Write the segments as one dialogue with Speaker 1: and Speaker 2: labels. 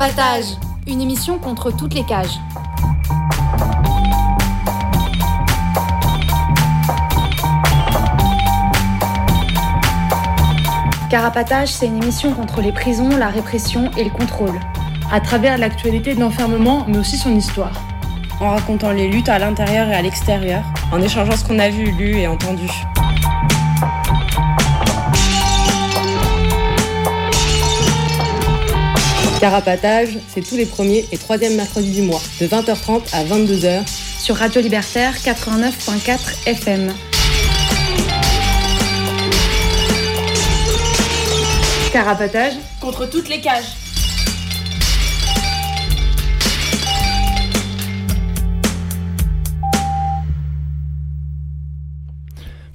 Speaker 1: Carapatage, une émission contre toutes les cages. Carapatage, c'est une émission contre les prisons, la répression et le contrôle.
Speaker 2: À travers l'actualité de l'enfermement, mais aussi son histoire.
Speaker 3: En racontant les luttes à l'intérieur et à l'extérieur, en échangeant ce qu'on a vu, lu et entendu.
Speaker 4: Carapatage, c'est tous les premiers et troisièmes mercredis du mois, de 20h30 à 22h,
Speaker 1: sur Radio Libertaire 89.4 FM.
Speaker 2: Carapatage contre toutes les cages.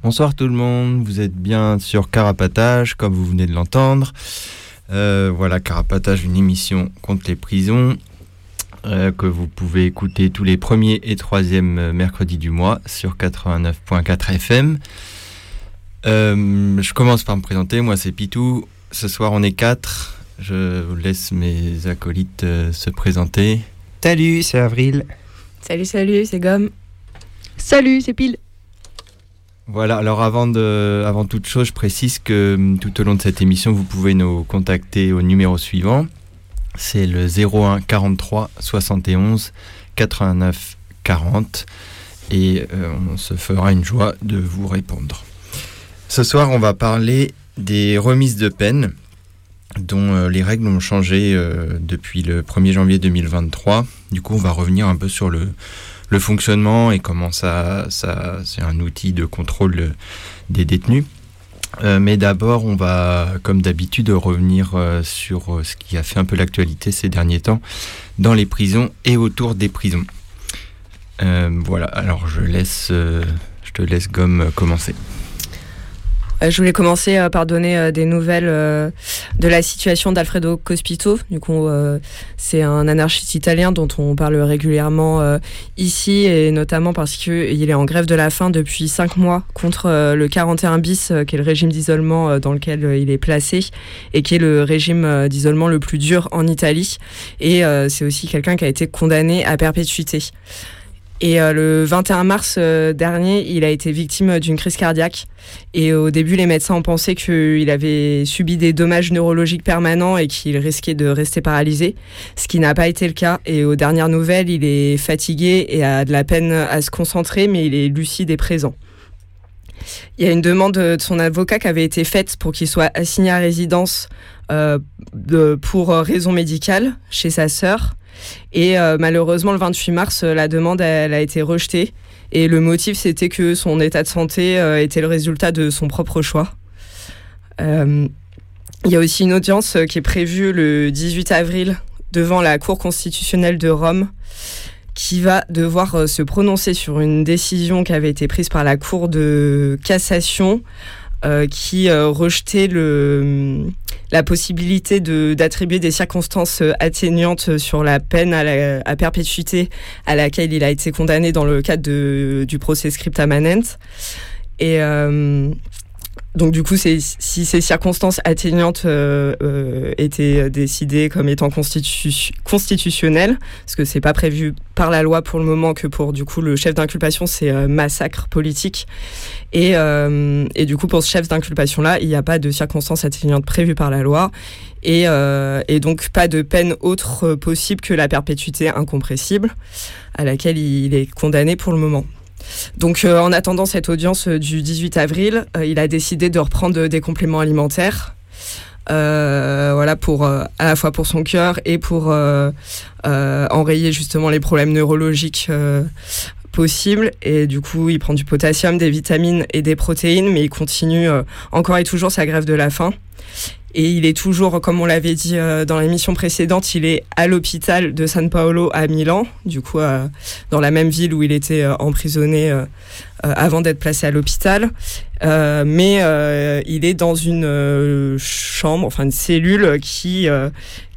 Speaker 5: Bonsoir tout le monde, vous êtes bien sur Carapatage, comme vous venez de l'entendre. Euh, voilà, Carapatage, une émission contre les prisons euh, que vous pouvez écouter tous les premiers et troisièmes mercredis du mois sur 89.4 FM. Euh, je commence par me présenter, moi c'est Pitou. Ce soir on est quatre. Je vous laisse mes acolytes se présenter.
Speaker 6: Salut, c'est Avril.
Speaker 3: Salut, salut, c'est Gomme.
Speaker 7: Salut, c'est Pile.
Speaker 5: Voilà, alors avant, toute chose, je précise que hum, tout au long de cette émission, vous pouvez nous contacter au numéro suivant. C'est le 01 43 71 89 40 et euh, on se fera une joie de vous répondre. Ce soir, on va parler des remises de peine dont euh, les règles ont changé euh, depuis le 1er janvier 2023. Du coup, on va revenir un peu sur le, le fonctionnement et comment ça, ça c'est un outil de contrôle des détenus. Euh, mais d'abord, on va, comme d'habitude, revenir euh, sur euh, ce qui a fait un peu l'actualité ces derniers temps dans les prisons et autour des prisons. voilà, alors je laisse, je te laisse Gomme commencer.
Speaker 3: Euh, je voulais commencer euh, par donner euh, des nouvelles de la situation d'Alfredo Cospito. Du coup, c'est un anarchiste italien dont on parle régulièrement ici, et notamment parce qu'il est en grève de la faim depuis cinq mois contre le 41 bis, qui est le régime d'isolement dans lequel il est placé, et qui est le régime d'isolement le plus dur en Italie. Et c'est aussi quelqu'un qui a été condamné à perpétuité. Et euh, le 21 mars euh, dernier, il a été victime d'une crise cardiaque. Et au début, les médecins ont pensé qu'il avait subi des dommages neurologiques permanents et qu'il risquait de rester paralysé, ce qui n'a pas été le cas. Et aux dernières nouvelles, il est fatigué et a de la peine à se concentrer, mais il est lucide et présent. Il y a une demande de son avocat qui avait été faite pour qu'il soit assigné à résidence euh, pour raison médicale chez sa sœur. Et euh, malheureusement, le 28 mars, euh, la demande elle, a été rejetée. Et le motif, c'était que son état de santé euh, était le résultat de son propre choix. Il y a aussi une audience qui est prévue le 18 avril devant la Cour constitutionnelle de Rome qui va devoir se prononcer sur une décision qui avait été prise par la Cour de cassation qui rejetait le, la possibilité d'attribuer des circonstances euh, atténuantes sur la peine à, perpétuité à laquelle il a été condamné dans le cadre de, du procès scripta manent. Et donc du coup, si ces circonstances atténuantes euh, euh, étaient décidées comme étant constitutionnelles, parce que c'est pas prévu par la loi pour le moment que pour du coup le chef d'inculpation c'est euh, massacre politique, et, et, du coup pour ce chef d'inculpation là, il n'y a pas de circonstances atténuantes prévues par la loi, et, et, donc pas de peine autre possible que la perpétuité incompressible à laquelle il est condamné pour le moment. Donc euh, en attendant cette audience euh, du 18 avril, euh, il a décidé de reprendre des compléments alimentaires. voilà pour à la fois pour son cœur et pour enrayer justement les problèmes neurologiques possibles et du coup il prend du potassium, des vitamines et des protéines mais il continue encore et toujours sa grève de la faim et il est toujours, comme on l'avait dit euh, dans l'émission précédente, il est à l'hôpital de San Paolo à Milan, du coup euh, dans la même ville où il était euh, emprisonné avant d'être placé à l'hôpital. mais il est dans une chambre, enfin une cellule qui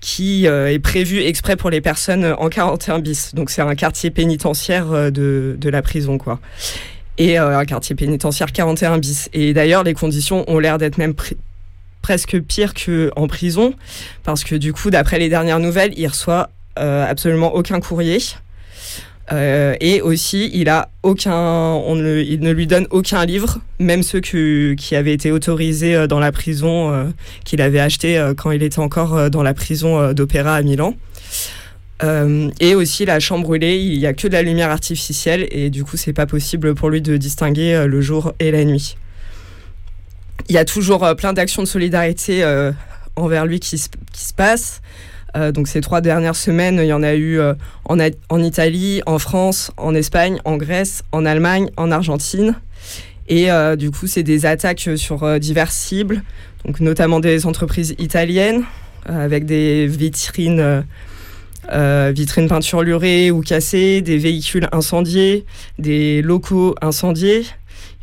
Speaker 3: qui est prévue exprès pour les personnes en 41 bis. Donc c'est un quartier pénitentiaire de, de la prison, quoi et un quartier pénitentiaire 41 bis. Et d'ailleurs, les conditions ont l'air d'être même presque pire qu'en prison, parce que du coup, d'après les dernières nouvelles, il reçoit absolument aucun courrier. et aussi, il a aucun, on ne, il ne lui donne aucun livre, même ceux qui avaient été autorisés dans la prison qu'il avait acheté quand il était encore dans la prison d'Opéra à Milan. Euh, et aussi la chambre brûlée, il n'y a que de la lumière artificielle et du coup c'est pas possible pour lui de distinguer euh, le jour et la nuit. Il y a toujours euh, plein d'actions de solidarité envers lui qui se, qui se passent. donc ces trois dernières semaines, il y en a eu en, en, Italie, en France, en Espagne, en Grèce, en Allemagne, en Argentine. Et du coup c'est des attaques sur diverses cibles, donc notamment des entreprises italiennes avec des vitrines euh, vitrines peinturlurées ou cassées, des véhicules incendiés, des locaux incendiés,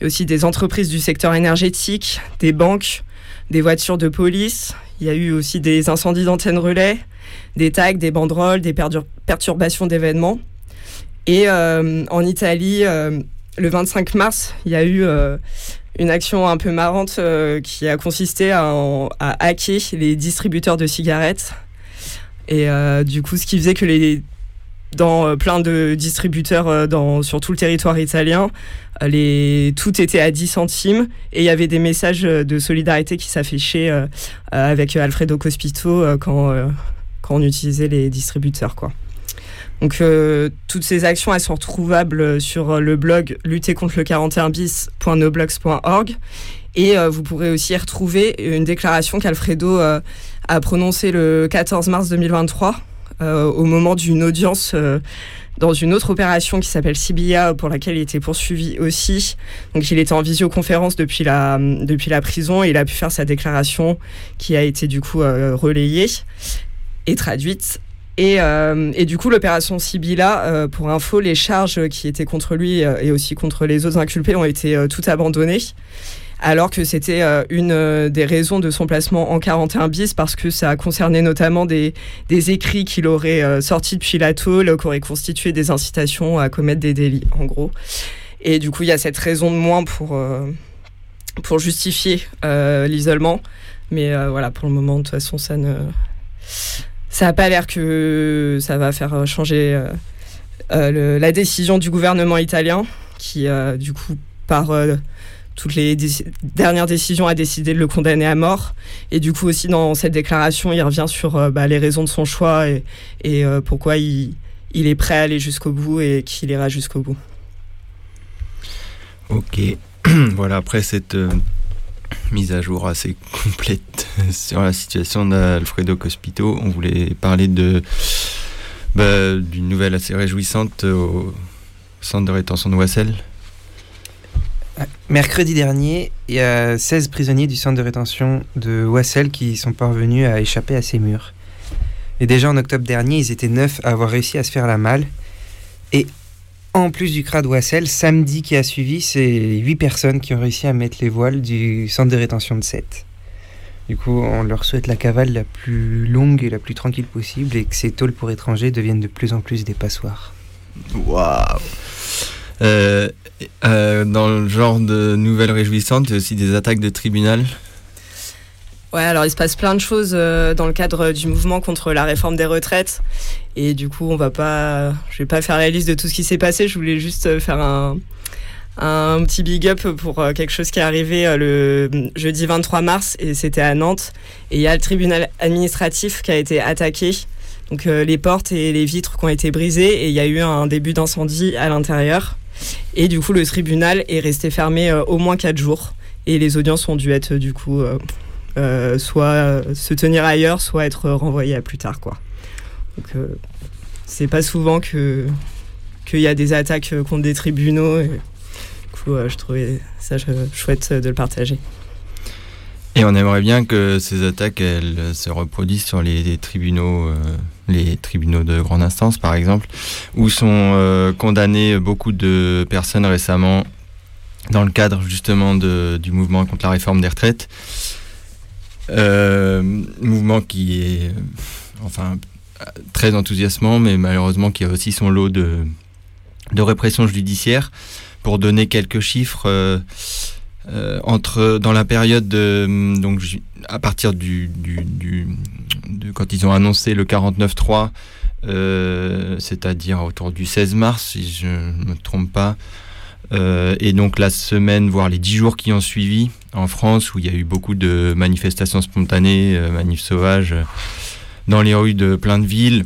Speaker 3: et aussi des entreprises du secteur énergétique, des banques, des voitures de police. Il y a eu aussi des incendies d'antennes relais, des tags, des banderoles, des perturbations d'événements. Et euh, en Italie, euh, le 25 mars, il y a eu une action un peu marrante qui a consisté à, à hacker les distributeurs de cigarettes et euh, du coup, ce qui faisait que les dans euh, plein de distributeurs euh, dans, sur tout le territoire italien. Les, tout était à 10 centimes et il y avait des messages de solidarité qui s'affichaient avec Alfredo Cospito quand, quand on utilisait les distributeurs. Donc toutes ces actions, sont retrouvables sur le blog lutter contre le 41 bis.noblogs.org et vous pourrez aussi retrouver une déclaration qu'Alfredo a prononcé le 14 mars 2023 euh, au moment d'une audience euh, dans une autre opération qui s'appelle Sibia pour laquelle il était poursuivi aussi. Donc il était en visioconférence depuis la, depuis la prison et il a pu faire sa déclaration qui a été du coup euh, relayée et traduite. Et, et, du coup, l'opération Sibila, pour info, les charges qui étaient contre lui et aussi contre les autres inculpés ont été toutes abandonnées alors que c'était euh, une euh, des raisons de son placement en 41 bis parce que ça concernait notamment des, écrits qu'il aurait euh, sortis depuis la tôle, qui auraient constitué des incitations à commettre des délits, en gros. Et du coup, il y a cette raison de moins pour, pour justifier l'isolement. Mais voilà, pour le moment, de toute façon, ça ne ça n'a pas l'air que ça va faire changer la décision du gouvernement italien, qui du coup par toutes les dernières décisions a décidé de le condamner à mort. Et du coup aussi dans cette déclaration, il revient sur euh, bah, les raisons de son choix et, euh, pourquoi il, est prêt à aller jusqu'au bout et qu'il ira jusqu'au bout.
Speaker 5: Ok, voilà, après cette euh, mise à jour assez complète sur la situation d'Alfredo Cospito, on voulait parler de bah, d'une nouvelle assez réjouissante au centre de rétention de Wassel.
Speaker 6: Mercredi dernier, il y a 16 prisonniers du centre de rétention de Wassel qui sont parvenus à échapper à ces murs. Et déjà en octobre dernier, ils étaient 9 à avoir réussi à se faire la malle. Et en plus du CRA de Wassel, samedi qui a suivi, c'est 8 personnes qui ont réussi à mettre les voiles du centre de rétention de 7. Du coup, on leur souhaite la cavale la plus longue et la plus tranquille possible et que ces tôles pour étrangers deviennent de plus en plus des passoires.
Speaker 5: Waouh euh, euh, dans le genre de nouvelles réjouissantes, il y a aussi des attaques de tribunal.
Speaker 3: Ouais, alors il se passe plein de choses euh, dans le cadre du mouvement contre la réforme des retraites. Et du coup, on va pas, je vais pas faire la liste de tout ce qui s'est passé. Je voulais juste faire un, un petit big up pour quelque chose qui est arrivé le jeudi 23 mars et c'était à Nantes. Et il y a le tribunal administratif qui a été attaqué. Donc les portes et les vitres qui ont été brisées et il y a eu un début d'incendie à l'intérieur. Et du coup, le tribunal est resté fermé euh, au moins 4 jours. Et les audiences ont dû être, du coup, euh, euh, soit se tenir ailleurs, soit être renvoyées à plus tard, quoi. Donc, c'est pas souvent que qu'il y a des attaques contre des tribunaux. Du coup, je trouvais ça chouette de le partager.
Speaker 5: Et on aimerait bien que ces attaques elles, se reproduisent sur les, tribunaux, euh, les tribunaux de grande instance par exemple, où sont euh, condamnées beaucoup de personnes récemment dans le cadre justement de, du mouvement contre la réforme des retraites. Euh, mouvement qui est enfin très enthousiasmant, mais malheureusement qui a aussi son lot de, de répression judiciaire. Pour donner quelques chiffres, euh, entre dans la période de, donc à partir du, du, de, quand ils ont annoncé le 49-3, euh, c'est-à-dire autour du 16 mars, si je ne me trompe pas, euh, et donc la semaine, voire les dix jours qui ont suivi en France, où il y a eu beaucoup de manifestations spontanées, euh, manifs sauvages, dans les rues de plein de villes,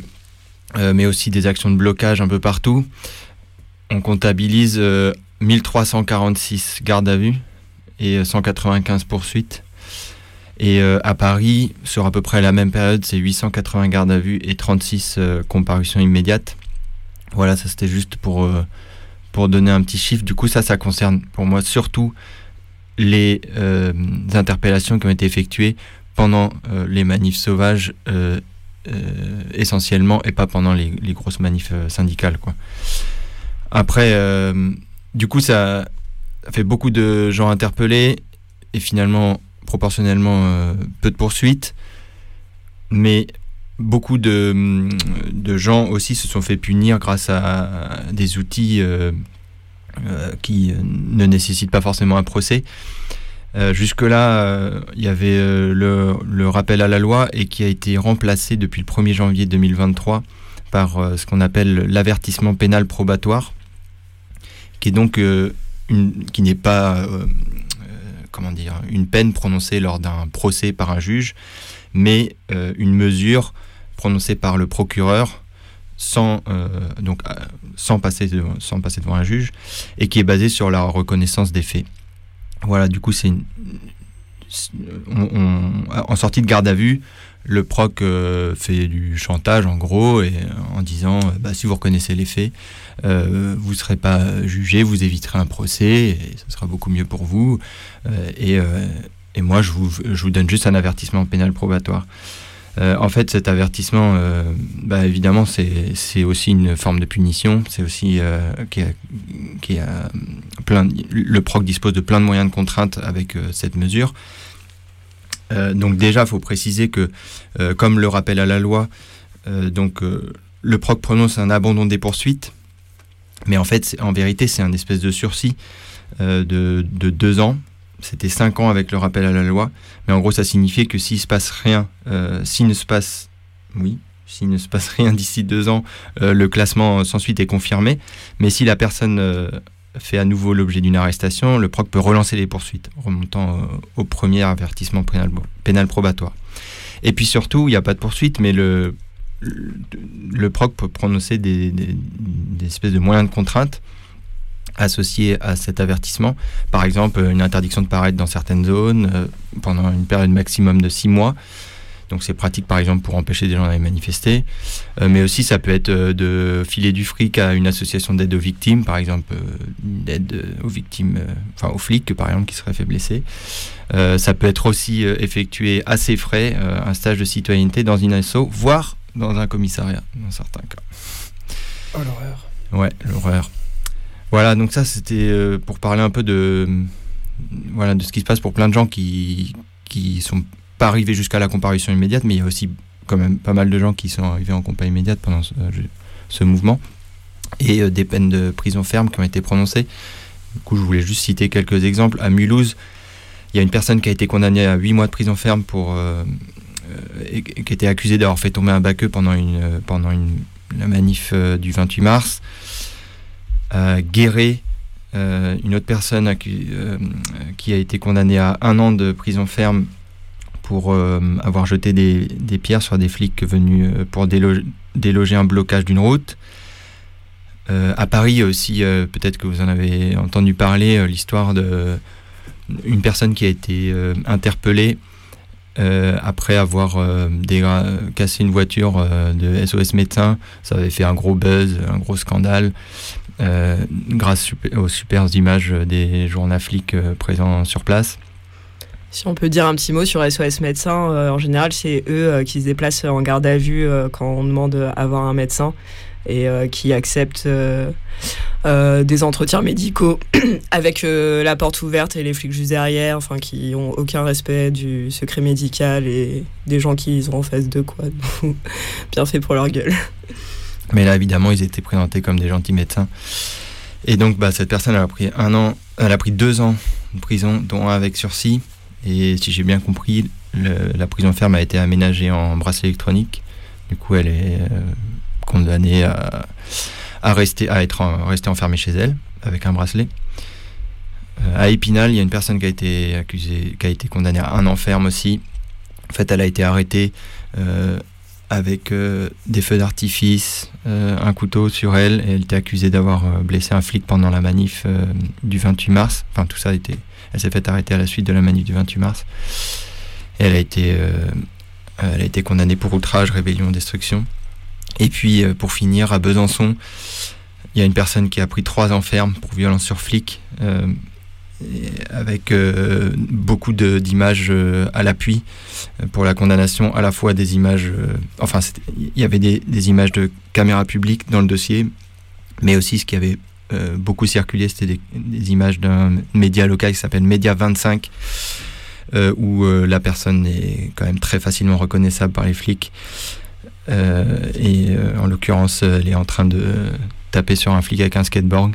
Speaker 5: mais aussi des actions de blocage un peu partout. On comptabilise 1346 gardes à vue et 195 poursuites. Et euh, à Paris, sur à peu près la même période, c'est 880 gardes à vue et 36 euh, comparutions immédiates. Voilà, ça c'était juste pour, euh, pour donner un petit chiffre. Du coup, ça, ça concerne pour moi surtout les interpellations qui ont été effectuées pendant les manifs sauvages essentiellement et pas pendant les, grosses manifs syndicales. Après, du coup, ça fait beaucoup de gens interpellés et finalement proportionnellement euh, peu de poursuites, mais beaucoup de, gens aussi se sont fait punir grâce à des outils euh, euh, qui ne nécessitent pas forcément un procès. Jusque-là, il y avait le, le, rappel à la loi et qui a été remplacé depuis le 1er janvier 2023 par ce qu'on appelle l'avertissement pénal probatoire, qui est donc une, qui n'est pas comment dire, une peine prononcée lors d'un procès par un juge, mais euh, une mesure prononcée par le procureur sans, euh, euh, passer sans passer devant un juge et qui est basée sur la reconnaissance des faits. Voilà, du coup, c'est en sortie de garde à vue, le proc euh, fait du chantage en gros et en disant euh, bah, si vous reconnaissez les faits, euh, vous ne serez pas jugé, vous éviterez un procès et ce sera beaucoup mieux pour vous. Et, moi, je vous, donne juste un avertissement pénal probatoire. En fait, cet avertissement, bah, évidemment, c'est aussi une forme de punition. C'est aussi plein, le proc dispose de plein de moyens de contrainte avec cette mesure. Euh, donc déjà, il faut préciser que, euh, comme le rappelle à la loi, euh, donc le proc prononce un abandon des poursuites, mais en fait, en vérité, c'est un espèce de sursis de, deux ans. C'était cinq ans avec le rappel à la loi, mais en gros, ça signifiait que s'il se passe rien, s'il ne se passe, oui, ne se passe rien d'ici deux ans, le classement sans suite est confirmé. Mais si la personne fait à nouveau l'objet d'une arrestation, le PROC peut relancer les poursuites, remontant euh, au premier avertissement pénal, probatoire. Et puis surtout, il n'y a pas de poursuite, mais le, le, PROC peut prononcer des, espèces de moyens de contrainte associés à cet avertissement. Par exemple, une interdiction de paraître dans certaines zones euh, pendant une période maximum de six mois. Donc c'est pratique par exemple pour empêcher des gens d'aller manifester. Euh, mais aussi ça peut être euh, de filer du fric à une association d'aide aux victimes, par exemple d'aide aux victimes, enfin aux flics par exemple qui seraient fait blesser. ça peut être aussi effectué à ses frais un stage de citoyenneté dans une asso, voire dans un commissariat dans certains cas.
Speaker 6: Oh l'horreur.
Speaker 5: Ouais, l'horreur. Voilà, donc ça c'était pour parler un peu de voilà ce qui se passe pour plein de gens qui qui sont pas arrivé jusqu'à la comparution immédiate, mais il y a aussi quand même pas mal de gens qui sont arrivés en comparution immédiate pendant ce, mouvement, et euh, des peines de prison ferme qui ont été prononcées. Du coup, je voulais juste citer quelques exemples. À Mulhouse, il y a une personne qui a été condamnée à 8 mois de prison ferme pour, euh, euh, et, qui était accusée d'avoir fait tomber un baqueux pendant, une, pendant une, la manif du 28 mars. À Guéret, une autre personne qui a été condamnée à un an de prison ferme pour euh, avoir jeté des, pierres sur des flics venus euh, pour déloger, un blocage d'une route. Euh, à Paris aussi, peut-être que vous en avez entendu parler, l'histoire de une personne qui a été interpellée après avoir cassé une voiture de SOS médecins. Ça avait fait un gros buzz, un gros scandale. Grâce aux super images des journaux flics présents sur place.
Speaker 3: Si on peut dire un petit mot sur SOS médecins, euh, en général, c'est eux euh, qui se déplacent en garde à vue euh, quand on demande à avoir un médecin et qui acceptent des entretiens médicaux avec la porte ouverte et les flics juste derrière, enfin qui ont aucun respect du secret médical et des gens qui sont en face de quoi. Bien fait pour leur gueule.
Speaker 5: Mais là, évidemment, ils étaient présentés comme des gentils médecins. Et donc, bah, cette personne, elle a pris un an, elle a pris deux ans de prison, dont un avec sursis. Et si j'ai bien compris, la prison ferme a été aménagée en bracelet électronique. Du coup, elle est condamnée à, rester, à être restée enfermée chez elle avec un bracelet. à Épinal, il y a une personne qui a été accusée, qui a été condamnée à un enferme aussi. En fait, elle a été arrêtée avec euh, des feux d'artifice, euh, un couteau sur elle, et elle était accusée d'avoir euh, blessé un flic pendant la manif du 28 mars. Enfin, tout ça été. Elle s'est fait arrêter à la suite de la manif du 28 mars. Elle a été, elle a été condamnée pour outrage, rébellion, destruction. Et puis, pour finir, à Besançon, il y a une personne qui a pris trois enfermes pour violence sur flic avec euh, beaucoup d'images euh, à l'appui euh, pour la condamnation, à la fois des images, enfin il y avait des, images de caméras publiques dans le dossier, mais aussi ce qui avait beaucoup circulé, c'était des, images d'un média local qui s'appelle Média 25, où la personne est quand même très facilement reconnaissable par les flics. et en l'occurrence, elle est en train de taper sur un flic avec un skateboard.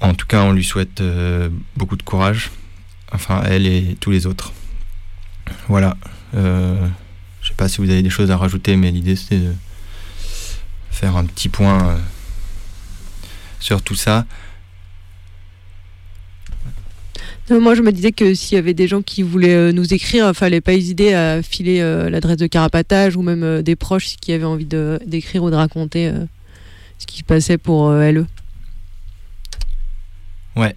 Speaker 5: En tout cas, on lui souhaite euh, beaucoup de courage. Enfin, elle et tous les autres. Voilà. Euh, je sais pas si vous avez des choses à rajouter, mais l'idée c'était de faire un petit point euh, sur tout ça.
Speaker 7: Moi, je me disais que s'il y avait des gens qui voulaient nous écrire, il fallait pas hésiter à filer l'adresse de carapatage ou même des proches qui avaient envie d'écrire ou de raconter ce qui se passait pour LE.
Speaker 5: Ouais,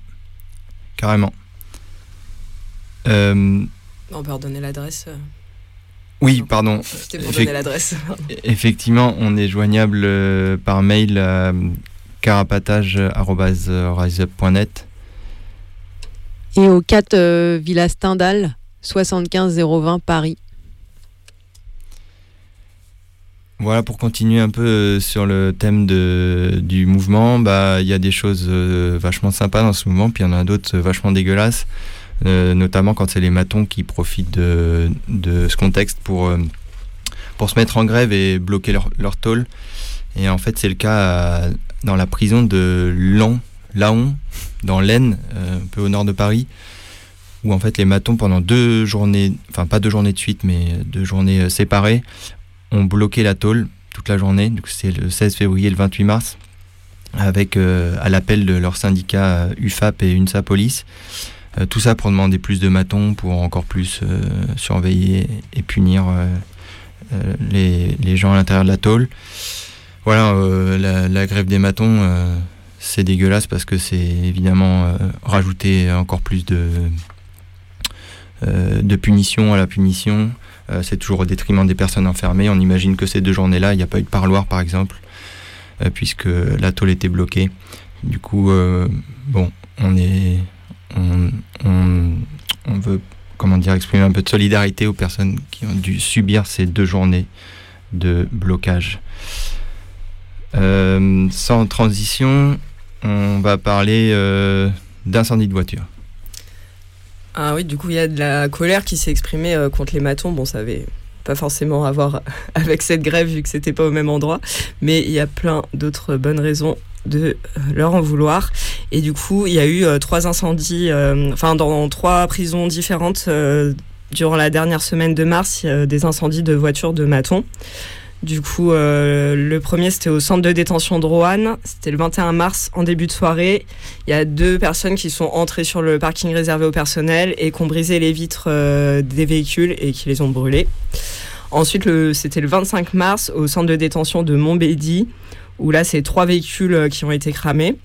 Speaker 5: carrément. Euh,
Speaker 3: on peut redonner l'adresse. Euh.
Speaker 5: Oui, pardon.
Speaker 3: C'était pour donner l'adresse.
Speaker 5: Effectivement, on est joignable euh, par mail à carapatage.riseup.net.
Speaker 7: Et au 4 Villa Stendhal, 75 020 Paris.
Speaker 5: Voilà, pour continuer un peu euh, sur le thème du mouvement, bah, il y a des choses euh, vachement sympas dans ce mouvement, puis il y en a d'autres vachement dégueulasses, euh, notamment quand c'est les matons qui profitent de, ce contexte pour, se mettre en grève et bloquer leur, tôle. Et en fait, c'est le cas dans la prison de Laon, Laon dans l'Aisne, un peu au nord de Paris, où en fait les matons, pendant deux journées, enfin pas deux journées de suite, mais deux journées séparées, ont bloqué la tôle toute la journée. C'est le 16 février et le 28 mars, avec euh, à l'appel de leurs syndicats euh, UFAP et UNSA Police. Euh, tout ça pour demander plus de matons, pour encore plus surveiller et punir les, gens à l'intérieur de la tôle. Voilà, la, grève des matons, c'est dégueulasse parce que c'est évidemment rajouter encore plus de, de punition à la punition. Euh, c'est toujours au détriment des personnes enfermées. On imagine que ces deux journées-là, il n'y a pas eu de parloir, par exemple, euh, puisque la tôle était bloquée. Du coup, euh, bon, on est, on, veut, comment dire, exprimer un peu de solidarité aux personnes qui ont dû subir ces deux journées de blocage. sans transition, on va parler d'incendie de voiture.
Speaker 3: Ah oui, du coup, il y a de la colère qui s'est exprimée euh, contre les matons. Bon, ça avait pas forcément à voir avec cette grève vu que c'était pas au même endroit, mais il y a plein d'autres bonnes raisons de euh, leur en vouloir. Et du coup, il y a eu euh, trois incendies, enfin dans trois prisons différentes durant la dernière semaine de mars, des incendies de voitures de matons. Du coup, euh, le premier, c'était au centre de détention de Roanne. C'était le 21 mars, en début de soirée. Il y a deux personnes qui sont entrées sur le parking réservé au personnel et qui ont brisé les vitres euh, des véhicules et qui les ont brûlés. Ensuite, c'était le 25 mars, au centre de détention de Montbédy, où là, c'est trois véhicules euh, qui ont été cramés.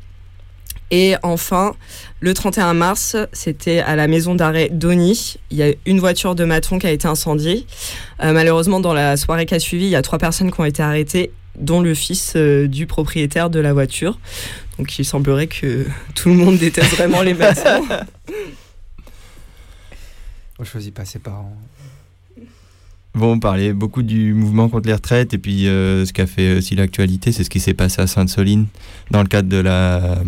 Speaker 3: Et enfin, le 31 mars, c'était à la maison d'arrêt d'Oni. Il y a une voiture de maton qui a été incendiée. Euh, malheureusement, dans la soirée qui a suivi, il y a trois personnes qui ont été arrêtées, dont le fils euh, du propriétaire de la voiture. Donc il semblerait que tout le monde déteste vraiment les matons.
Speaker 6: On choisit pas ses parents.
Speaker 5: Bon, on parlait beaucoup du mouvement contre les retraites et puis euh, ce qui a fait aussi l'actualité, c'est ce qui s'est passé à Sainte-Soline dans le cadre de la,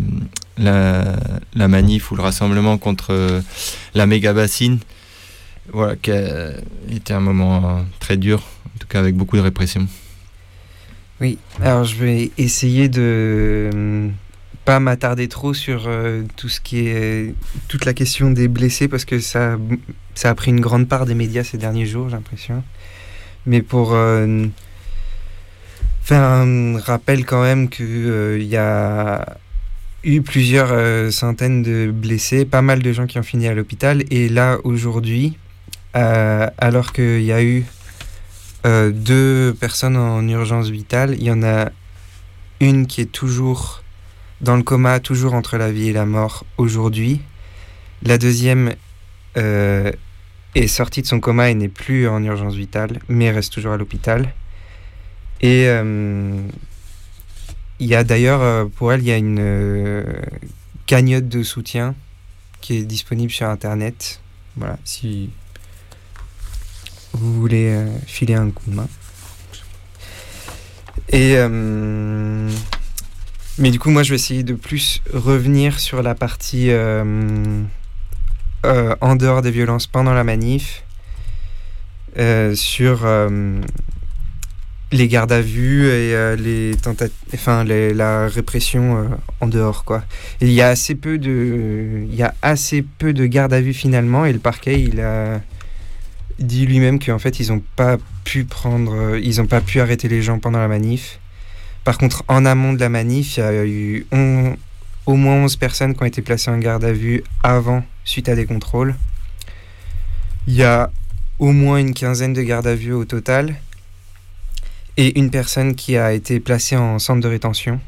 Speaker 5: la, manif ou le rassemblement contre euh, la méga bassine. Voilà, qui a été un moment euh, très dur, en tout cas avec beaucoup de répression.
Speaker 6: Oui, alors je vais essayer de pas m'attarder trop sur euh, tout ce qui est toute la question des blessés parce que ça ça a pris une grande part des médias ces derniers jours, j'ai l'impression. Mais pour euh, faire un rappel quand même qu'il euh, il y a eu plusieurs centaines de blessés, pas mal de gens qui ont fini à l'hôpital et là aujourd'hui, alors qu'il y a eu deux personnes en urgence vitale, il y en a une qui est toujours dans le coma, toujours entre la vie et la mort aujourd'hui. La deuxième euh, est sortie de son coma et n'est plus en urgence vitale, mais reste toujours à l'hôpital. Et euh, il y a d'ailleurs, euh, pour elle, il y a une cagnotte de soutien qui est disponible sur Internet. Voilà, si vous voulez filer un coup de main. Et mais du coup, moi, je vais essayer de plus revenir sur la partie euh, euh, en dehors des violences pendant la manif, euh, sur les gardes à vue et les enfin la répression en dehors quoi. il y a assez peu de, il y a assez peu de gardes à vue finalement et le parquet il a dit lui-même qu'en fait ils n'ont pas pu prendre, ils n'ont pas pu arrêter les gens pendant la manif par contre, en amont de la manif, il y a eu au moins 11 personnes qui ont été placées en garde à vue avant, suite à des contrôles. Il y a au moins une quinzaine de gardes à vue au total. Et une personne qui a été placée en centre de rétention.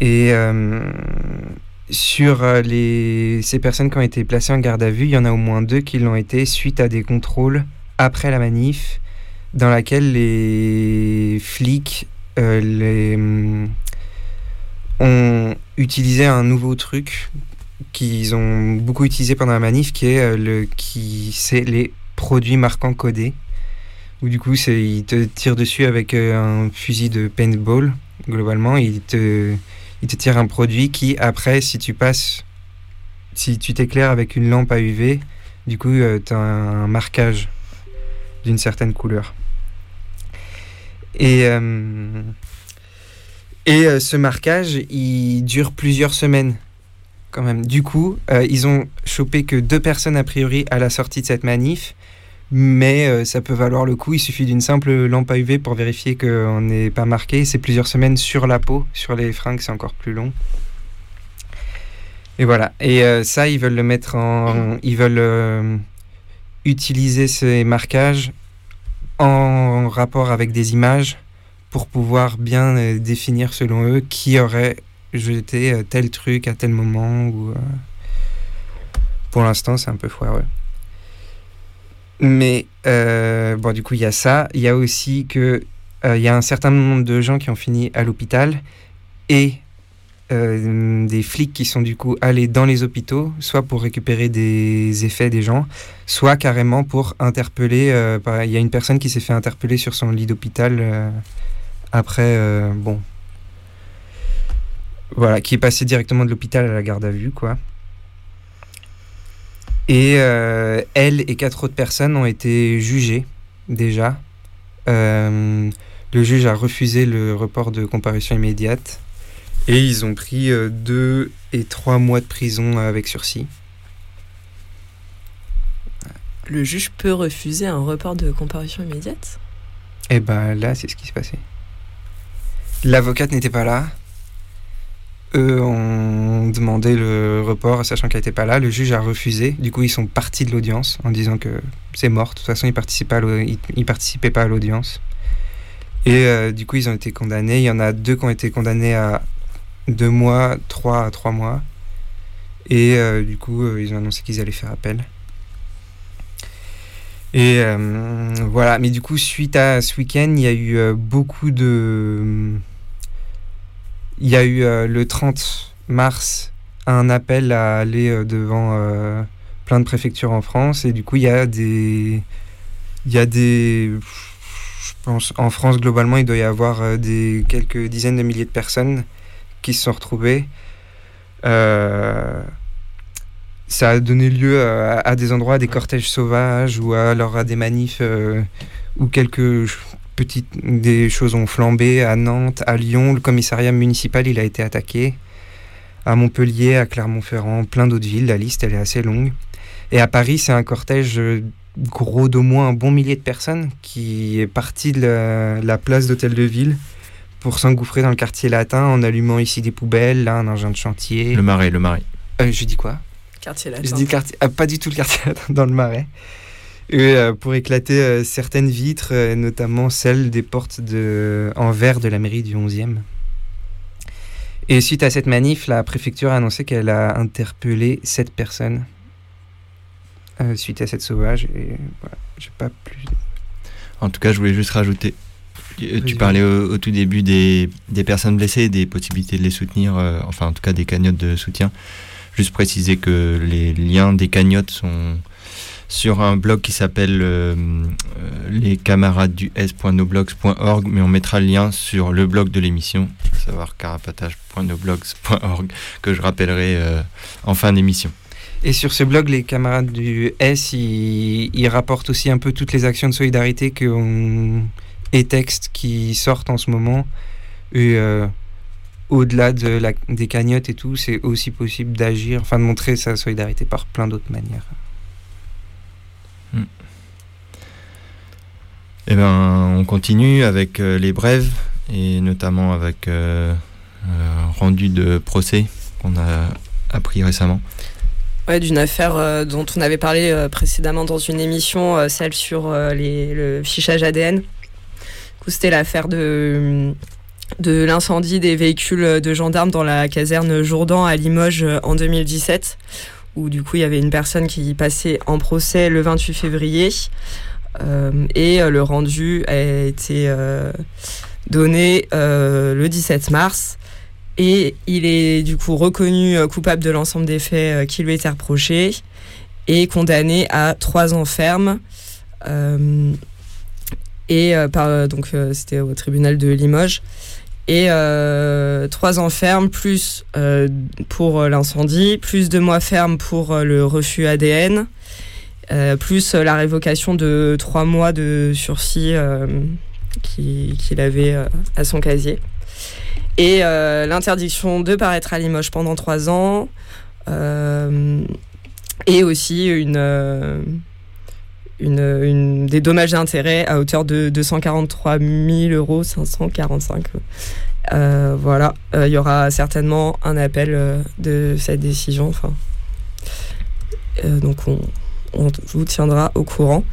Speaker 6: Et euh, sur euh, les, ces personnes qui ont été placées en garde à vue, il y en a au moins deux qui l'ont été suite à des contrôles après la manif dans laquelle les flics euh, les, ont utilisé un nouveau truc qu'ils ont beaucoup utilisé pendant la manif, qui est le qui c'est les produits marquants codés. Où du coup, ils te tirent dessus avec euh, un fusil de paintball. Globalement, ils te ils te tirent un produit qui après, si tu passes, si tu t'éclaires avec une lampe à UV, du coup, tu as un marquage d'une certaine couleur. Et, euh, et euh, ce marquage, il dure plusieurs semaines quand même. Du coup, euh, ils ont chopé que deux personnes a priori à la sortie de cette manif, mais ça peut valoir le coup. Il suffit d'une simple lampe à UV pour vérifier qu'on n'est pas marqué. C'est plusieurs semaines sur la peau, sur les fringues, c'est encore plus long. Et voilà. Et ça, ils veulent le mettre en. Ils veulent utiliser ces marquages en rapport avec des images pour pouvoir bien euh, définir selon eux qui aurait jeté euh, tel truc à tel moment ou euh, pour l'instant c'est un peu foireux mais bon du coup il y a ça il y a aussi que il y a un certain nombre de gens qui ont fini à l'hôpital et euh, des flics qui sont du coup allés dans les hôpitaux, soit pour récupérer des effets des gens, soit carrément pour interpeller. Euh, il y a une personne qui s'est fait interpeller sur son lit d'hôpital euh, après, bon, voilà, qui est passé directement de l'hôpital à la garde à vue, quoi. Et elle et quatre autres personnes ont été jugées déjà. le juge a refusé le report de comparution immédiate. Et ils ont pris euh, deux et trois mois de prison avec sursis.
Speaker 3: Le juge peut refuser un report de comparution immédiate?
Speaker 6: Eh ben là, c'est ce qui s'est passé. L'avocate n'était pas là. Eux ont demandé le report, sachant qu'elle n'était pas là. Le juge a refusé. Du coup, ils sont partis de l'audience en disant que c'est mort. De toute façon, ils ne participaient, pas à l'audience. Et euh, du coup, ils ont été condamnés. Il y en a deux qui ont été condamnés à deux mois, trois à trois mois. Et euh, du coup, euh, ils ont annoncé qu'ils allaient faire appel. Et voilà, mais du coup, suite à ce week-end, il y a eu beaucoup de... Il y a eu le 30 mars un appel à aller devant plein de préfectures en France. Et du coup, il y a des... Il y a des... Je pense, en France, globalement, il doit y avoir des quelques dizaines de milliers de personnes qui se sont retrouvés. Euh, ça a donné lieu à, des endroits, à des cortèges sauvages ou alors à des manifs euh, où quelques petites, des choses ont flambé à Nantes, à Lyon. Le commissariat municipal, il a été attaqué. À Montpellier, à Clermont-Ferrand, plein d'autres villes. La liste, elle est assez longue. Et à Paris, c'est un cortège euh, gros d'au moins un bon millier de personnes qui est parti de la, la place d'hôtel de ville pour s'engouffrer dans le quartier latin en allumant ici des poubelles, là un engin de chantier.
Speaker 5: Le marais, le marais.
Speaker 6: Euh, je dis quoi?
Speaker 3: Quartier
Speaker 6: Je dis quartier, ah, pas du tout le quartier latin, dans le marais. Et, euh, pour éclater euh, certaines vitres, euh, notamment celles des portes de, en verre de la mairie du 11e. Et suite à cette manif, la préfecture a annoncé qu'elle a interpellé sept personnes euh, suite à cette sauvage. Et voilà, j'ai pas plus.
Speaker 5: En tout cas, je voulais juste rajouter. Tu parlais au, au tout début des, des personnes blessées, des possibilités de les soutenir, euh, enfin en tout cas des cagnottes de soutien. Juste préciser que les liens des cagnottes sont sur un blog qui s'appelle euh, euh, les camarades du s.noblogs.org, mais on mettra le lien sur le blog de l'émission, à savoir carapatage.noblogs.org, que je rappellerai euh, en fin d'émission.
Speaker 6: Et sur ce blog, les camarades du S, ils, rapportent aussi un peu toutes les actions de solidarité que et textes qui sortent en ce moment. Et au-delà de la- des cagnottes et tout, c'est aussi possible d'agir, enfin de montrer sa solidarité par plein d'autres manières.
Speaker 5: Eh ben, on continue avec euh, les brèves et notamment avec euh, un rendu de procès qu'on a appris récemment.
Speaker 3: Ouais, d'une affaire euh, dont on avait parlé euh, précédemment dans une émission, euh, celle sur euh, le fichage ADN. C'était l'affaire de, de l'incendie des véhicules de gendarmes dans la caserne Jourdan à Limoges euh, en 2017, où du coup il y avait une personne qui passait en procès le 28 février. Euh, et euh, le rendu a été euh, donné le 17 mars. Et il est du coup reconnu coupable de l'ensemble des faits qui lui étaient reprochés et condamné à trois ans ferme. Et par, donc c'était au tribunal de Limoges. Et trois ans ferme plus pour l'incendie, plus deux mois ferme pour le refus ADN, plus euh, la révocation de trois mois de sursis euh, qui- qu'il avait euh, à son casier. Et euh, l'interdiction de paraître à Limoges pendant trois ans. euh, et aussi une, euh, une, des dommages et intérêts à hauteur de 243 000 euros, 545. Euh, voilà, Euh, il y aura certainement un appel euh, de cette décision. Euh, donc on, on vous tiendra au courant.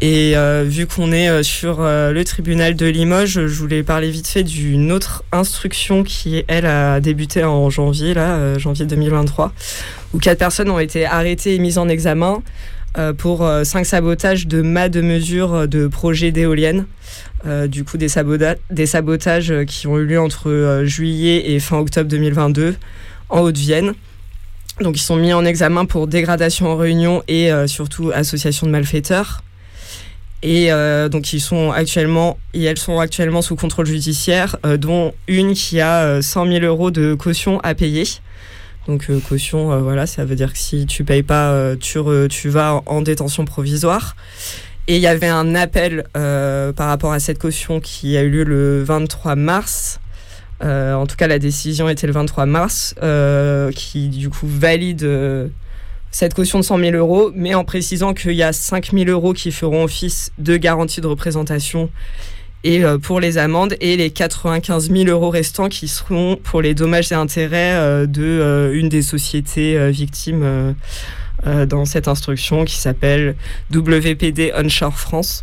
Speaker 3: Et euh, vu qu'on est euh, sur euh, le tribunal de Limoges, je voulais parler vite fait d'une autre instruction qui, elle, a débuté en janvier, là, janvier 2023, où quatre personnes ont été arrêtées et mises en examen pour cinq sabotages de mâts de mesure de projets d'éoliennes. Du coup, des, sabotages qui ont eu lieu entre juillet et fin octobre 2022 en Haute-Vienne. Donc, ils sont mis en examen pour dégradation en réunion et euh, surtout association de malfaiteurs. Et euh, donc, ils sont actuellement, elles sont actuellement sous contrôle judiciaire, euh, dont une qui a euh, 100 000 euros de caution à payer. Donc, caution, voilà, ça veut dire que si tu payes pas, tu, vas en, en détention provisoire. Et il y avait un appel par rapport à cette caution qui a eu lieu le 23 mars. Euh, en tout cas, la décision était le 23 mars, euh, qui du coup valide euh, cette caution de 100 000 euros, mais en précisant qu'il y a 5 000 euros qui feront office de garantie de représentation et pour les amendes, et les 95 000 euros restants qui seront pour les dommages et intérêts de une des sociétés victimes dans cette instruction qui s'appelle WPD Onshore France.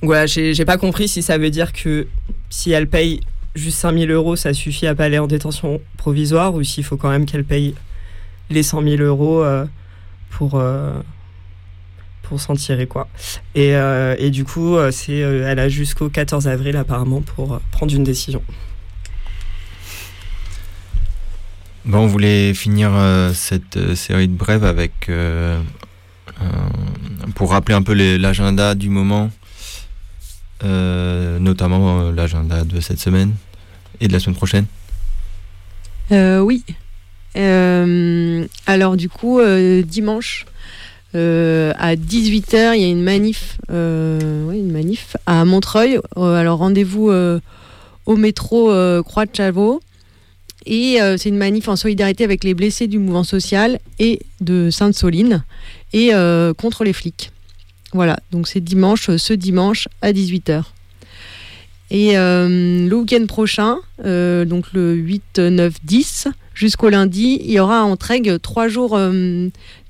Speaker 3: Voilà, j'ai pas compris si ça veut dire que si elle paye juste 5000 euros, ça suffit à pas aller en détention provisoire ou s'il faut quand même qu'elle paye les 100 000 euros euh, pour, euh, pour s'en tirer quoi. Et, euh, et du coup, c'est, elle a jusqu'au 14 avril apparemment pour prendre une décision.
Speaker 5: Bon, on voulait finir cette série de brèves avec pour rappeler un peu l'agenda du moment, notamment euh, l'agenda de cette semaine et de la semaine prochaine.
Speaker 7: Euh, oui. Euh, alors du coup, euh, dimanche, Euh, à 18h, il y a une manif, euh, oui, une manif à Montreuil. Euh, alors rendez-vous euh, au métro euh, Croix de Chavaux. Et euh, c'est une manif en solidarité avec les blessés du mouvement social et de Sainte-Soline et euh, contre les flics. Voilà, donc c'est dimanche, euh, ce dimanche à 18h. Et euh, le week-end prochain, euh, donc le 8, 9, 10, jusqu'au lundi, il y aura à Entraigues trois jours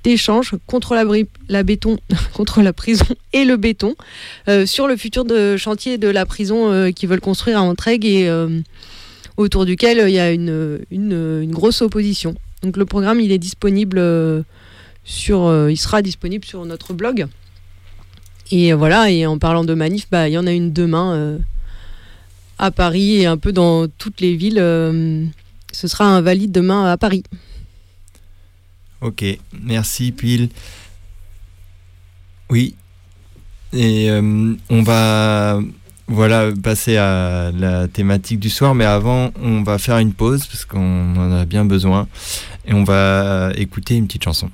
Speaker 7: d'échange contre la, prison et le béton sur le futur chantier de la prison qu'ils veulent construire à Entraigues et autour duquel il y a une, une, grosse opposition. Donc le programme, il est disponible sur, il sera disponible sur notre blog. Et voilà, et en parlant de manif, bah, il y en a une demain euh, à Paris et un peu dans toutes les villes. euh, ce sera un valide demain à Paris.
Speaker 5: Ok, merci Pile. Oui. Et euh, on va voilà passer à la thématique du soir, mais avant on va faire une pause parce qu'on en a bien besoin et on va écouter une petite chanson.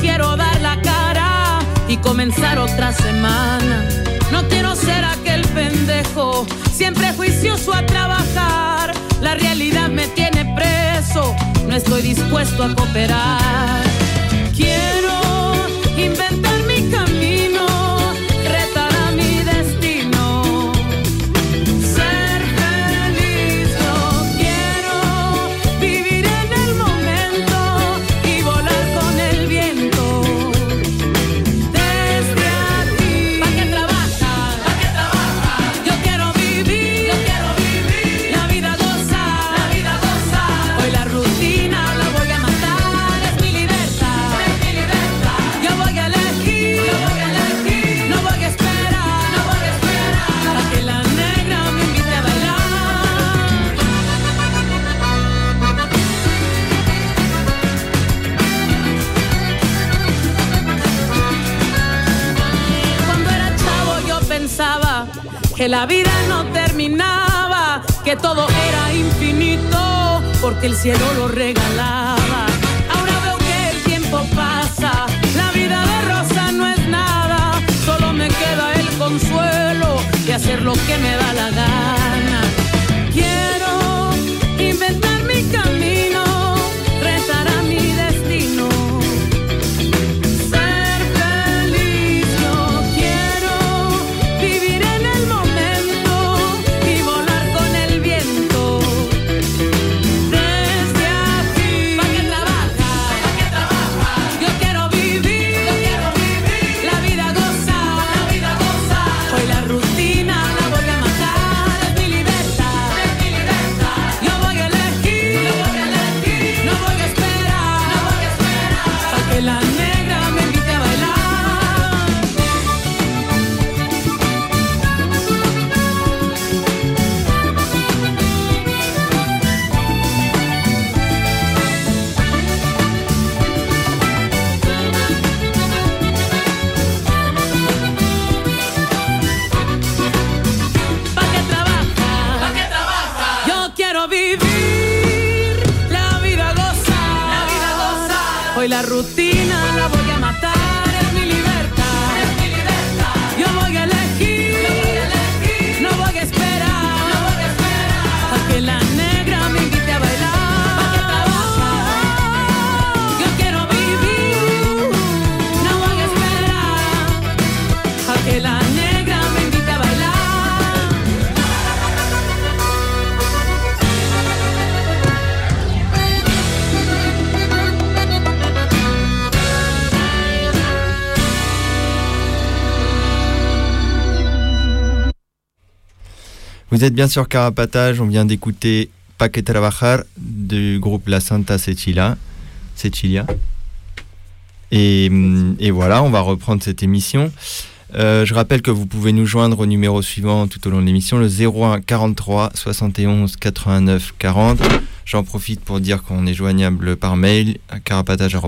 Speaker 8: Quiero dar la cara y comenzar otra semana. No quiero ser aquel pendejo, siempre juicioso a trabajar. La realidad me tiene preso, no estoy dispuesto a cooperar. La vida no terminaba, que todo era infinito, porque el cielo lo regalaba. Ahora veo que el tiempo pasa, la vida de rosa no es nada, solo me queda el consuelo de hacer lo que me da la gana.
Speaker 5: Vous êtes bien sur Carapatage, on vient d'écouter Pa que trabajar du groupe La Santa Cecilia. Cecilia. Et, hum, et voilà, on va reprendre cette émission. Euh, je rappelle que vous pouvez nous joindre au numéro suivant tout au long de l'émission, le 01 43 71 89 40. J'en profite pour dire qu'on est joignable par mail à carapatage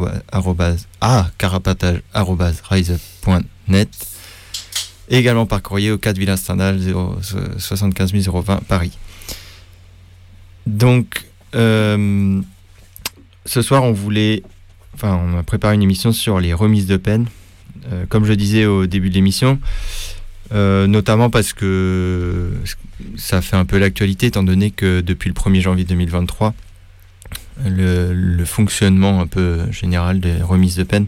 Speaker 5: ah, carapatage.riseup.net également par courrier au 4 Villa Stendhal 75 020 Paris. Donc, euh, ce soir, on voulait, enfin, on a préparé une émission sur les remises de peine. Euh, comme je disais au début de l'émission, euh, notamment parce que ça fait un peu l'actualité, étant donné que depuis le 1er janvier 2023, le, fonctionnement un peu général des remises de peine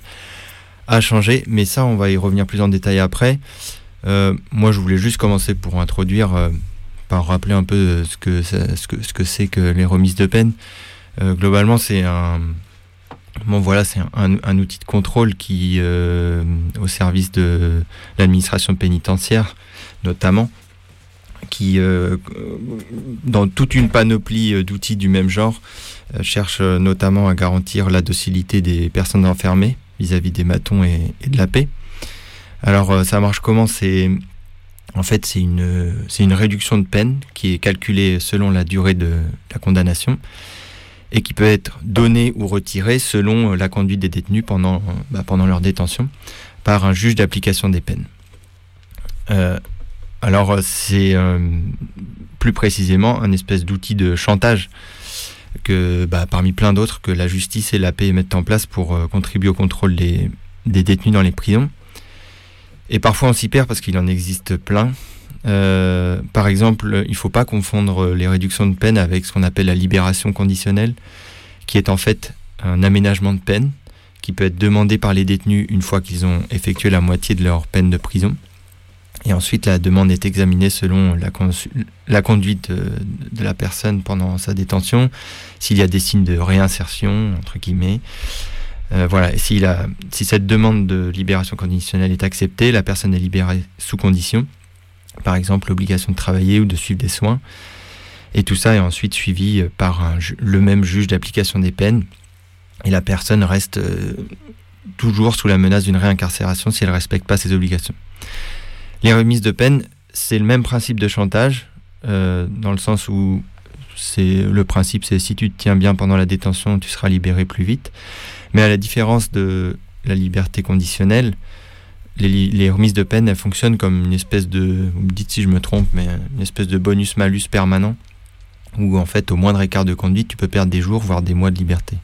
Speaker 5: a changé. Mais ça, on va y revenir plus en détail après. Euh, moi, je voulais juste commencer pour introduire, par rappeler un peu ce que, ce que, ce que c'est que les remises de peine. globalement, c'est un Bon, voilà, c'est un, outil de contrôle qui, euh, au service de l'administration pénitentiaire, notamment, qui, euh, dans toute une panoplie euh, d'outils du même genre, cherche notamment à garantir la docilité des personnes enfermées vis-à-vis des matons et, de la paix. Alors, ça marche comment? C'est en fait, c'est une, réduction de peine qui est calculée selon la durée de la condamnation et qui peut être donné ou retiré selon euh, la conduite des détenus pendant, euh, bah, pendant leur détention par un juge d'application des peines. Euh, alors c'est plus précisément un espèce d'outil de chantage que bah, parmi plein d'autres que la justice et la paix mettent en place pour contribuer au contrôle des, détenus dans les prisons. Et parfois on s'y perd parce qu'il en existe plein. Euh, par exemple, il ne faut pas confondre les réductions de peine avec ce qu'on appelle la libération conditionnelle, qui est en fait un aménagement de peine qui peut être demandé par les détenus une fois qu'ils ont effectué la moitié de leur peine de prison. Et ensuite, la demande est examinée selon la, la conduite de, la personne pendant sa détention, s'il y a des signes de réinsertion, entre guillemets. Euh, voilà, si, la, si cette demande de libération conditionnelle est acceptée, la personne est libérée sous condition par exemple l'obligation de travailler ou de suivre des soins. Et tout ça est ensuite suivi euh, par le même juge d'application des peines. Et la personne reste euh, toujours sous la menace d'une réincarcération si elle ne respecte pas ses obligations. Les remises de peine, c'est le même principe de chantage, dans le sens où c'est le principe, c'est si tu te tiens bien pendant la détention, tu seras libéré plus vite. Mais à la différence de la liberté conditionnelle, les, remises de peine, elles fonctionnent comme une espèce de, vous me dites si je me trompe, mais une espèce de bonus-malus permanent, où en fait, au moindre écart de conduite, tu peux perdre des jours, voire des mois de liberté.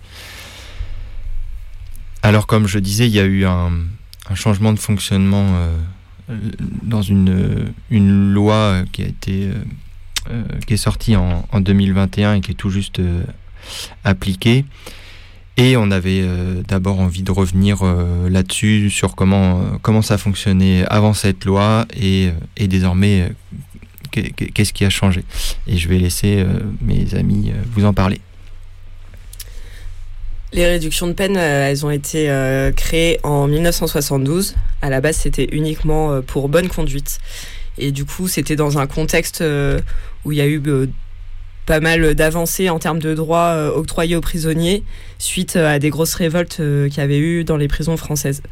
Speaker 5: Alors, comme je disais, il y a eu un, changement de fonctionnement euh, dans une, une, loi qui a été euh, qui est sortie en, en, 2021 et qui est tout juste euh, appliquée. Et on avait euh, d'abord envie de revenir euh, là-dessus, sur comment, euh, comment ça fonctionnait avant cette loi et, et désormais qu'est-ce qui a changé. Et je vais laisser mes amis vous en parler.
Speaker 3: Les réductions de peine, elles ont été créées en 1972. À la base, c'était uniquement pour bonne conduite. Et du coup, c'était dans un contexte où il y a eu pas mal d'avancées en termes de droits euh, octroyés aux prisonniers suite euh, à des grosses révoltes euh, qu'il y avait eu dans les prisons françaises.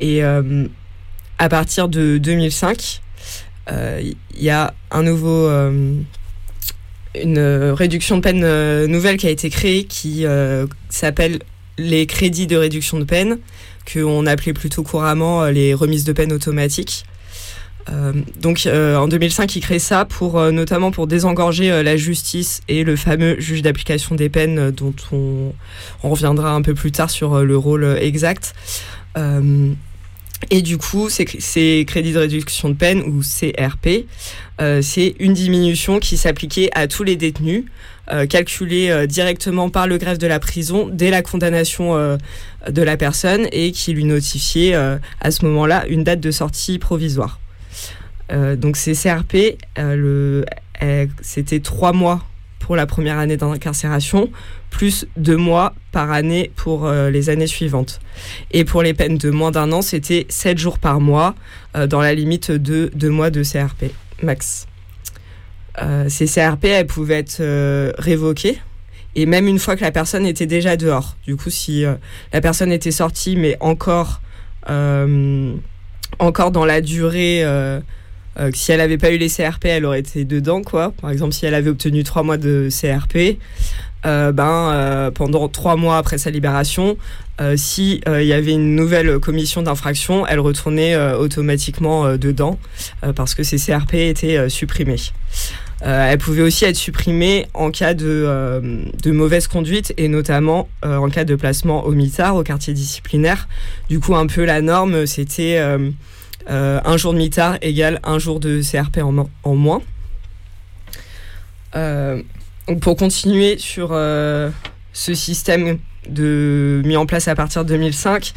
Speaker 3: Et à partir de 2005, il y a un nouveau une réduction de peine nouvelle qui a été créée qui s'appelle les crédits de réduction de peine, qu'on appelait plutôt couramment les remises de peine automatiques. Euh, donc euh, en 2005, il crée ça pour euh, notamment pour désengorger la justice et le fameux juge d'application des peines dont on, reviendra un peu plus tard sur le rôle exact. et du coup, ces, crédits de réduction de peine ou CRP, c'est une diminution qui s'appliquait à tous les détenus, calculée directement par le greffe de la prison dès la condamnation de la personne et qui lui notifiait à ce moment-là une date de sortie provisoire. Euh, donc ces CRP, euh, c'était trois mois pour la première année d'incarcération, plus deux mois par année pour euh, les années suivantes. Et pour les peines de moins d'un an, c'était sept jours par mois, dans la limite de deux mois de CRP max. ces CRP, elles pouvaient être révoquées, et même une fois que la personne était déjà dehors. Du coup, si la personne était sortie, mais encore dans la durée. Si elle n'avait pas eu les CRP, elle aurait été dedans, quoi. Par exemple, si elle avait obtenu trois mois de CRP, ben, pendant trois mois après sa libération, si il y avait une nouvelle commission d'infraction, elle retournait automatiquement dedans parce que ses CRP étaient supprimés. Euh, elle pouvait aussi être supprimée en cas de, euh, de mauvaise conduite et notamment euh, en cas de placement au mitard, au quartier disciplinaire. Du coup, un peu la norme, c'était un jour de mitard égale un jour de CRP en, moins. pour continuer sur ce système de, mis en place à partir de 2005,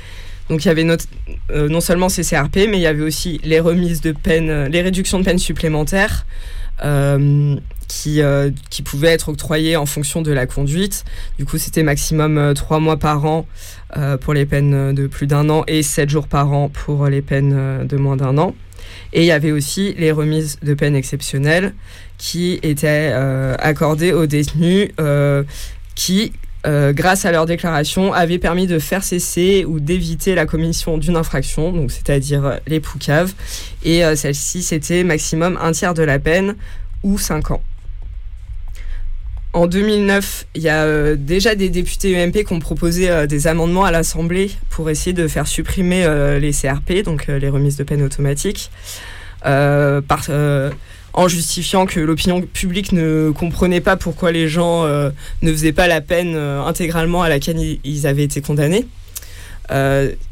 Speaker 3: donc il y avait non seulement ces CRP, mais il y avait aussi les remises de peine, les réductions de peine supplémentaires, euh, qui, euh, pouvaient être octroyés en fonction de la conduite. Du coup, c'était maximum 3 euh, mois par an pour les peines de plus d'un an et 7 jours par an pour les peines de moins d'un an. Et il y avait aussi les remises de peine exceptionnelles qui étaient accordées aux détenus qui, grâce à leur déclaration, avaient permis de faire cesser ou d'éviter la commission d'une infraction, c'est-à-dire les poucaves. Et celle-ci, c'était maximum un tiers de la peine ou 5 ans. En 2009, il y a euh, déjà des députés UMP qui ont proposé euh, des amendements à l'Assemblée pour essayer de faire supprimer euh, les CRP, donc les remises de peine automatiques, en justifiant que l'opinion publique ne comprenait pas pourquoi les gens ne faisaient pas la peine intégralement à laquelle ils avaient été condamnés.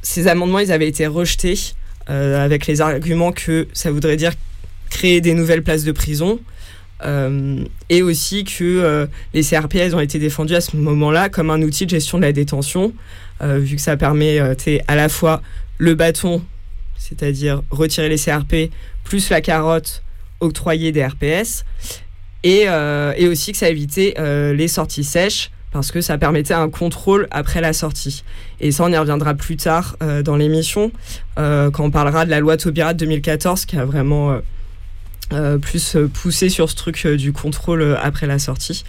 Speaker 3: ces amendements, ils avaient été rejetés avec les arguments que ça voudrait dire créer des nouvelles places de prison, euh, et aussi que euh, les CRP elles ont été défendues à ce moment-là comme un outil de gestion de la détention, euh, vu que ça permet à la fois le bâton, c'est-à-dire retirer les CRP, plus la carotte, octroyer des RPS, et, et aussi que ça évitait les sorties sèches parce que ça permettait un contrôle après la sortie. Et ça, on y reviendra plus tard dans l'émission, quand on parlera de la loi Taubira 2014, qui a vraiment euh, plus euh, poussé sur ce truc euh, du contrôle après la sortie.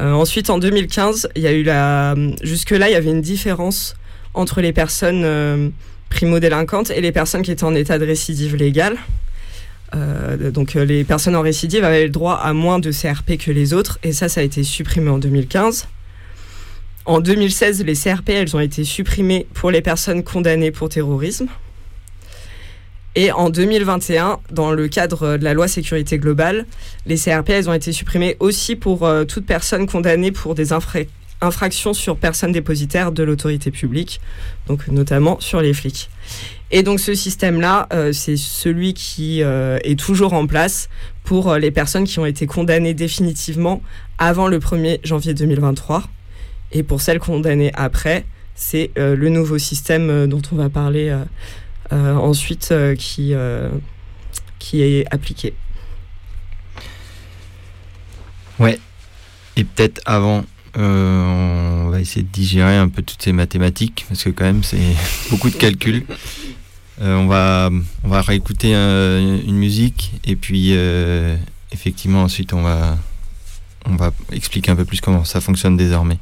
Speaker 3: ensuite, en 2015, il y a eu la. Jusque-là, il y avait une différence entre les personnes primo-délinquantes et les personnes qui étaient en état de récidive légale. donc les personnes en récidive avaient le droit à moins de CRP que les autres, et ça, ça a été supprimé en 2015. En 2016, les CRP, elles ont été supprimées pour les personnes condamnées pour terrorisme. Et en 2021, dans le cadre de la loi sécurité globale, les CRP elles ont été supprimées aussi pour euh, toute personne condamnée pour des infractions sur personnes dépositaires de l'autorité publique, donc notamment sur les flics. Et donc ce système-là, euh, c'est celui qui euh, est toujours en place pour les personnes qui ont été condamnées définitivement avant le 1er janvier 2023. Et pour celles condamnées après, c'est le nouveau système dont on va parler ensuite euh, qui, euh, qui est appliqué.
Speaker 5: Ouais. Et peut-être avant, on va essayer de digérer un peu toutes ces mathématiques, parce que quand même, c'est beaucoup de calculs. on, va, on va réécouter une musique, et puis effectivement, ensuite, on va, on va expliquer un peu plus comment ça fonctionne désormais.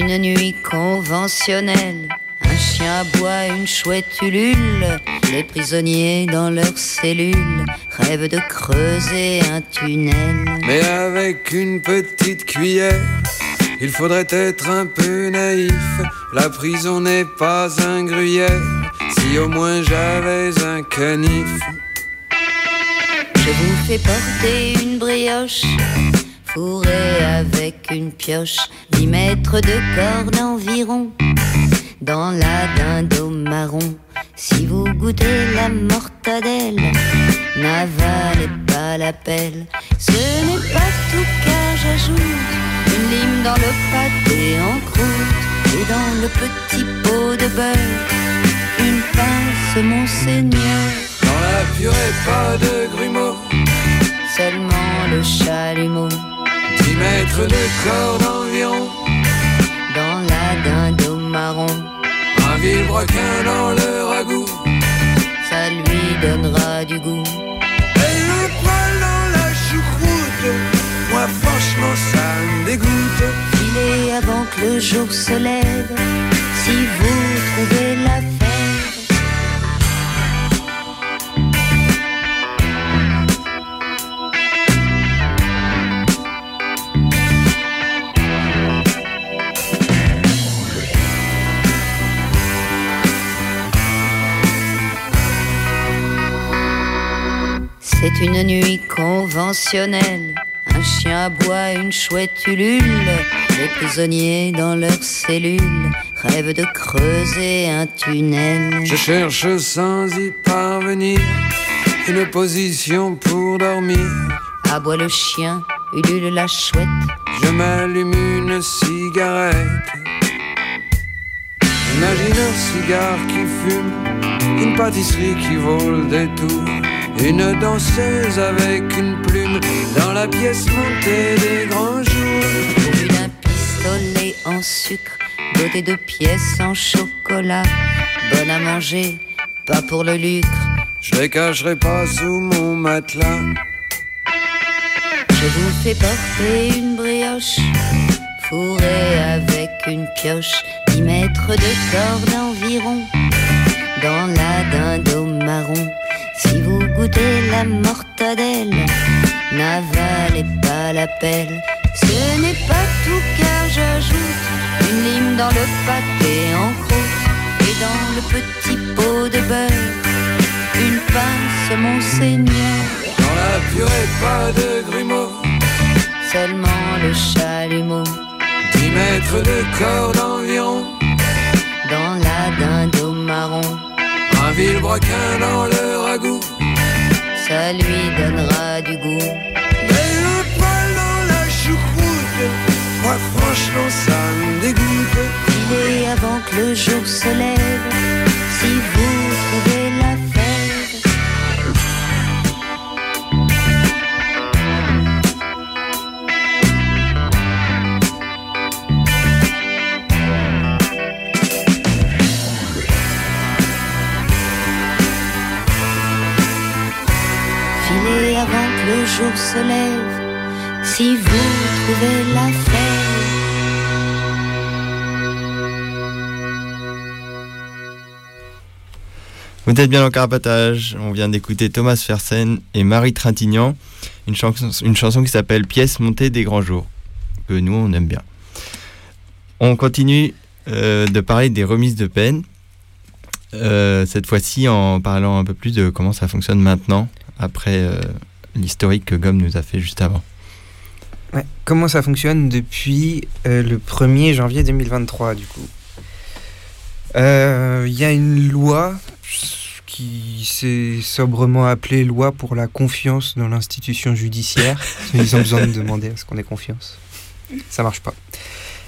Speaker 9: Une nuit conventionnelle. Un chien aboie, une chouette ulule. Les prisonniers dans leurs cellules rêvent de creuser un tunnel.
Speaker 10: Mais avec une petite cuillère, il faudrait être un peu naïf. La prison n'est pas un gruyère. Si au moins j'avais un canif.
Speaker 9: Je vous fais porter une brioche fourré avec une pioche, 10 mètres de corde environ, dans la dindo marron. Si vous goûtez la mortadelle, n'avalez pas la pelle. Ce n'est pas tout car j'ajoute une lime dans le pâté en croûte et dans le petit pot de beurre, une pince monseigneur.
Speaker 10: Dans la purée, pas de grumeaux,
Speaker 9: seulement le chalumeau.
Speaker 10: 10 mètres de corde environ
Speaker 9: Dans la dinde marron
Speaker 10: Un vilebrequin dans le ragoût
Speaker 9: lui donnera du goût.
Speaker 10: Et le poil dans la choucroute, moi franchement ça me dégoûte.
Speaker 9: Filez avant que le jour se lève, si vous trouvez la fève. C'est une nuit conventionnelle. Un chien aboie, une chouette ulule. Les prisonniers dans leurs cellules rêvent de creuser un tunnel.
Speaker 10: Je cherche sans y parvenir une position pour dormir.
Speaker 9: Aboie le chien, ulule la chouette.
Speaker 10: Je m'allume une cigarette. Imagine un cigare qui fume, une pâtisserie qui vole des tours, une danseuse avec une plume dans la pièce montée des grands jours.
Speaker 9: Pourvu d'un pistolet en sucre, doté de pièces en chocolat. Bonne à manger, pas pour le lucre.
Speaker 10: Je les cacherai pas sous mon matelas.
Speaker 9: Je vous fais porter une brioche, fourrée avec une pioche, 10 mètres de corde environ, dans la dinde au marron. Si vous goûtez la mortadelle, n'avalez pas la pelle. Ce n'est pas tout car j'ajoute une lime dans le pâté en croûte et dans le petit pot de beurre, une pince monseigneur.
Speaker 10: Dans la purée, pas de grumeaux,
Speaker 9: seulement le chalumeau.
Speaker 10: 10 mètres de corde environ,
Speaker 9: dans la dinde au marron.
Speaker 10: Un vilebrequin dans le ragoût.
Speaker 9: Ça lui donnera du goût.
Speaker 10: Et le poil dans la choucroute, moi franchement ça me dégoûte.
Speaker 9: Filez avant que le jour se lève, si vous
Speaker 5: vous êtes bien dans Carapatage. On vient d'écouter Thomas Fersen et Marie Trintignant, une chanson, une chanson qui s'appelle Pièce montée des grands jours, que nous on aime bien. On continue euh, de parler des remises de peine, euh, cette fois-ci en parlant un peu plus de comment ça fonctionne maintenant, après euh, l'historique que Gomme nous a fait juste avant.
Speaker 6: Ouais, comment ça fonctionne depuis euh, le 1er janvier 2023 du coup? Euh, Il y a une loi qui s'est sobrement appelée loi pour la confiance dans l'institution judiciaire. Ils ont besoin de demander à ce qu'on ait confiance. Ça marche pas.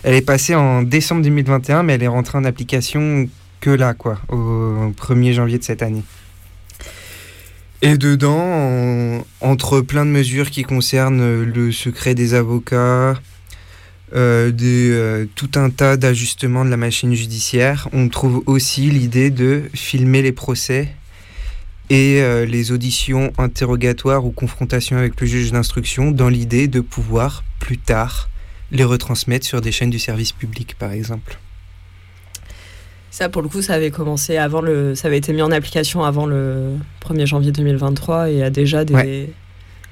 Speaker 6: Elle est passée en décembre 2021, mais elle est rentrée en application que là, quoi, au 1er janvier de cette année. Et dedans, en- entre plein de mesures qui concernent le secret des avocats, euh, des, euh, tout un tas d'ajustements de la machine judiciaire, on trouve aussi l'idée de filmer les procès et euh, les auditions interrogatoires ou confrontations avec le juge d'instruction dans l'idée de pouvoir plus tard les retransmettre sur des chaînes du service public, par exemple.
Speaker 3: Ça, pour le coup, ça avait commencé avant le. Ça avait été mis en application avant le 1er janvier 2023 et il y a déjà des,
Speaker 6: Ouais.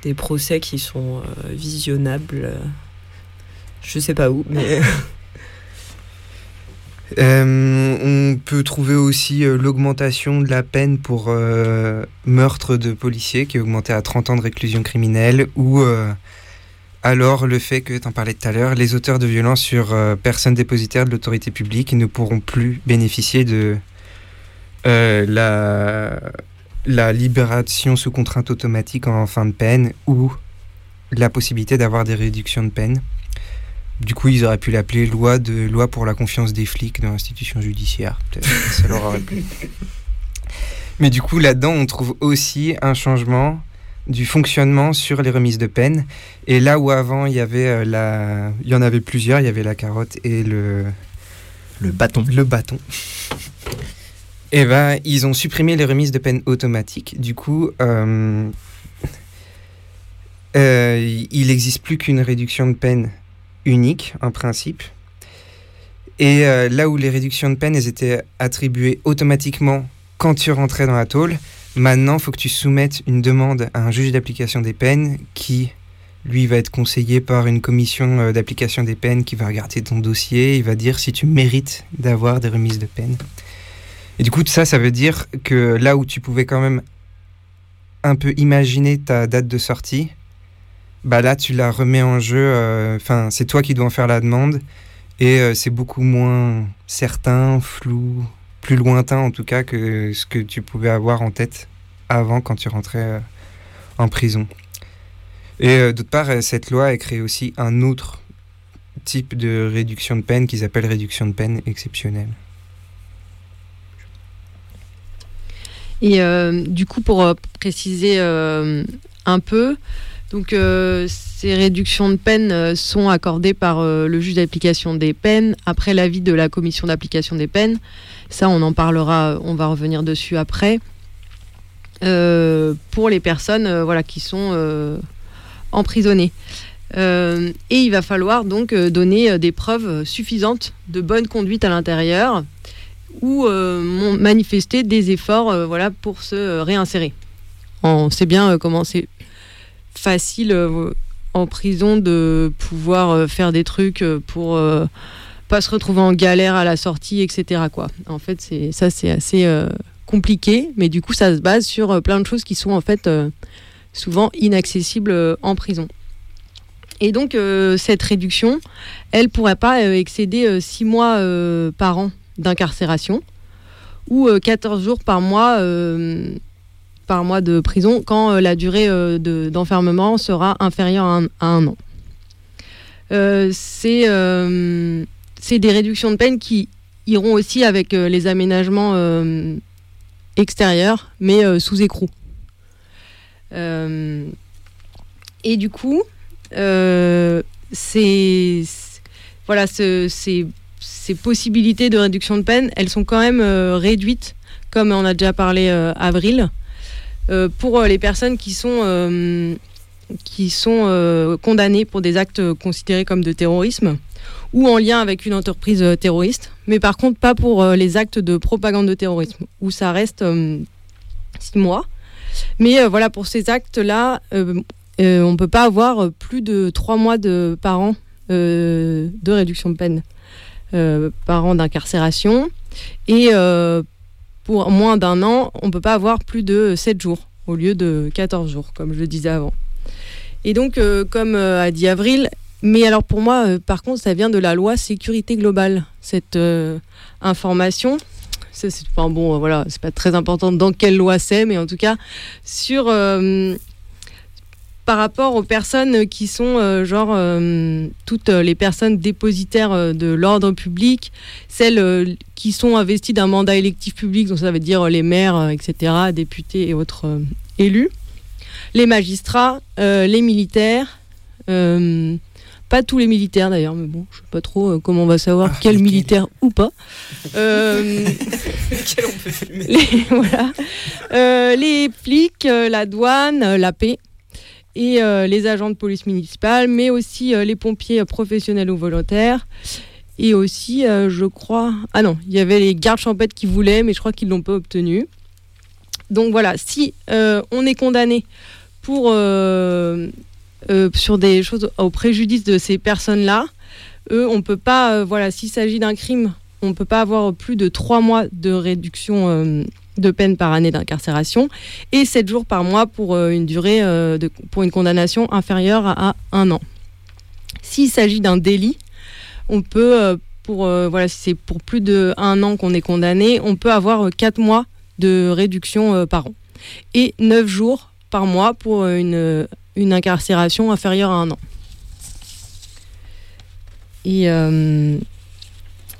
Speaker 3: des procès qui sont euh, visionnables. Je sais pas où, mais.
Speaker 6: Euh, on peut trouver aussi euh, l'augmentation de la peine pour euh, meurtre de policiers qui est augmenté à 30 ans de réclusion criminelle ou alors le fait que, tu en parlais tout à l'heure, les auteurs de violences sur euh, personnes dépositaires de l'autorité publique ne pourront plus bénéficier de euh, la, la libération sous contrainte automatique en fin de peine ou la possibilité d'avoir des réductions de peine. Du coup, ils auraient pu l'appeler loi de loi pour la confiance des flics dans l'institution judiciaire. Peut-être ça leur aurait plu. Mais du coup, là-dedans, on trouve aussi un changement du fonctionnement sur les remises de peine. Et là où avant, il y avait euh, la, il y en avait plusieurs, il y avait la carotte et le
Speaker 5: Le bâton.
Speaker 6: le bâton. Eh ben, ils ont supprimé les remises de peine automatiques. Du coup, euh, euh, il n'existe plus qu'une réduction de peine unique, en principe. Et euh, là où les réductions de peine elles étaient attribuées automatiquement quand tu rentrais dans la tôle, maintenant, il faut que tu soumettes une demande à un juge d'application des peines qui, lui, va être conseillé par une commission euh, d'application des peines qui va regarder ton dossier, il va dire si tu mérites d'avoir des remises de peine. Et du coup, ça, ça veut dire que là où tu pouvais quand même un peu imaginer ta date de sortie, bah là, tu la remets en jeu. euh, Enfin, c'est toi qui dois en faire la demande. Et euh, c'est beaucoup moins certain, flou, plus lointain en tout cas que ce que tu pouvais avoir en tête avant quand tu rentrais euh, en prison. Et euh, d'autre part, euh, cette loi a créé aussi un autre type de réduction de peine qu'ils appellent réduction de peine exceptionnelle.
Speaker 7: Et du coup, pour préciser un peu, donc euh, ces réductions de peine euh, sont accordées par euh, le juge d'application des peines après l'avis de la commission d'application des peines. Ça, on en parlera, on va revenir dessus après. Pour les personnes voilà, qui sont emprisonnées. Et il va falloir donc donner des preuves suffisantes de bonne conduite à l'intérieur ou manifester des efforts voilà, pour se réinsérer. On sait bien comment c'est facile euh, en prison de pouvoir euh, faire des trucs euh, pour pas se retrouver en galère à la sortie, etc. Quoi. En fait, c'est ça c'est assez compliqué, mais du coup ça se base sur plein de choses qui sont en fait souvent inaccessibles en prison. Et donc cette réduction, elle pourrait pas excéder 6 mois par an d'incarcération ou euh, 14 jours par mois par mois de prison quand euh, la durée euh, de- d'enfermement sera inférieure à un, an. Euh, c'est des réductions de peine qui iront aussi avec les aménagements extérieurs, mais sous écrou. Et du coup, ces, possibilités de réduction de peine, elles sont quand même réduites, comme on a déjà parlé avril, pour euh, les personnes qui sont euh, qui sont euh, condamnées pour des actes considérés comme de terrorisme ou en lien avec une entreprise euh, terroriste, mais par contre pas pour euh, les actes de propagande de terrorisme, où ça reste euh, six mois. Mais euh, voilà, pour ces actes-là, euh, euh, on ne peut pas avoir euh, plus de trois mois de, par an euh, de réduction de peine euh, par an d'incarcération. Et euh, pour moins d'un an, on ne peut pas avoir plus de 7 jours au lieu de 14 jours, comme je le disais avant. Et donc, euh, comme euh, a dit Avril, mais alors pour moi, euh, par contre, ça vient de la loi sécurité globale, cette euh, information. Enfin bon, voilà, c'est pas très important dans quelle loi c'est, mais en tout cas, sur. Par rapport aux personnes qui sont, euh, genre, euh, toutes les personnes dépositaires euh, de l'ordre public, celles euh, qui sont investies d'un mandat électif public, donc ça veut dire les maires, etc., députés et autres élus, les magistrats, les militaires, pas tous les militaires d'ailleurs, mais bon, je sais pas trop euh, comment on va savoir quel militaire ou pas. Euh, les, voilà. Euh, les flics, la douane, la paix et euh, les agents de police municipale, mais aussi euh, les pompiers professionnels ou volontaires. Et aussi, euh, je crois. Ah non, il y avait les gardes champêtres qui voulaient, mais je crois qu'ils ne l'ont pas obtenu. Donc voilà, si on est condamné pour, sur des choses au préjudice de ces personnes-là, eux, on peut pas. voilà, s'il s'agit d'un crime, on ne peut pas avoir plus de trois mois de réduction de peine par année d'incarcération et 7 jours par mois pour euh, une durée euh, pour une condamnation inférieure à, un an. S'il s'agit d'un délit, on peut, euh, pour voilà, c'est pour plus de un an qu'on est condamné, on peut avoir 4 mois de réduction par an et 9 jours par mois pour une, incarcération inférieure à un an.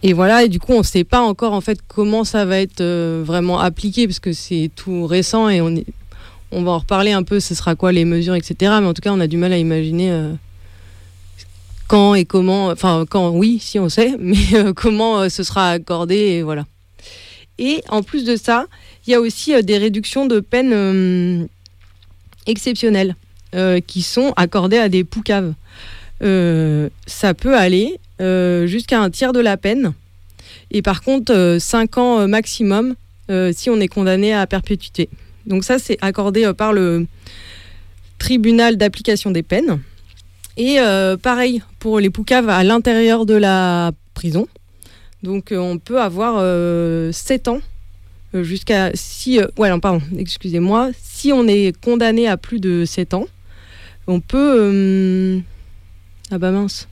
Speaker 7: Et voilà, et du coup, on ne sait pas encore en fait comment ça va être euh, vraiment appliqué parce que c'est tout récent et on, va en reparler un peu. Ce sera quoi les mesures, etc. Mais en tout cas, on a du mal à imaginer euh, quand et comment. Enfin, quand, oui, si on sait, mais euh, comment ce sera accordé et voilà. Et en plus de ça, il y a aussi des réductions de peine euh, exceptionnelles qui sont accordées à des poucaves. Ça peut aller jusqu'à un tiers de la peine. Et par contre, 5 ans euh, maximum euh, si on est condamné à perpétuité. Donc ça, c'est accordé euh, par le tribunal d'application des peines. Et euh, pareil pour les poucaves à l'intérieur de la prison. Donc euh, on peut avoir 7 ans euh, jusqu'à si euh, ouais non pardon excusez-moi si on est condamné à plus de 7 ans on peut euh, ah bah mince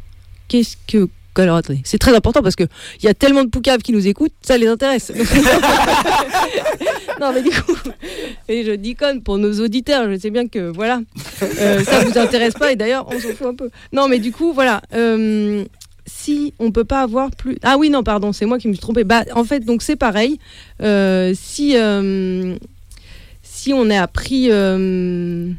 Speaker 7: qu'est-ce que alors attendez c'est très important parce que il y a tellement de poucaves qui nous écoutent ça les intéresse. Non mais du coup et je déconne pour nos auditeurs je sais bien que voilà euh, ça vous intéresse pas et d'ailleurs on s'en fout un peu. Non mais du coup voilà euh, si on peut pas avoir plus ah oui non pardon c'est moi qui me suis trompée. Bah en fait donc c'est pareil Euh, si euh, si on est prix euh,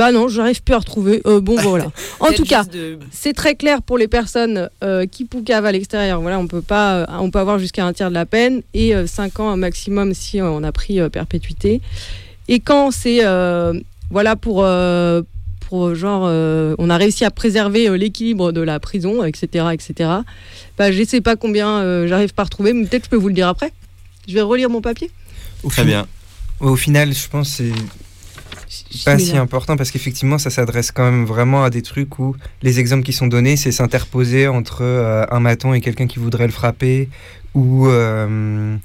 Speaker 7: bah non j'arrive plus à retrouver Euh, bon voilà en tout cas
Speaker 3: de-
Speaker 7: c'est très clair pour les personnes euh, qui poucavent à l'extérieur. Voilà, on peut pas, euh, on peut avoir jusqu'à un tiers de la peine et 5 ans maximum si euh, on a pris euh, perpétuité. Et quand c'est euh, voilà pour euh, pour genre euh, on a réussi à préserver euh, l'équilibre de la prison, etc., etc. Bah je sais pas combien euh, j'arrive pas à retrouver, mais peut-être je peux vous le dire après. Je vais relire mon papier.
Speaker 5: Très bien.
Speaker 6: Au final, je pense que c'est pas si important parce qu'effectivement, ça s'adresse quand même vraiment à des trucs où les exemples qui sont donnés, c'est s'interposer entre euh, un maton et quelqu'un qui voudrait le frapper ou, euh,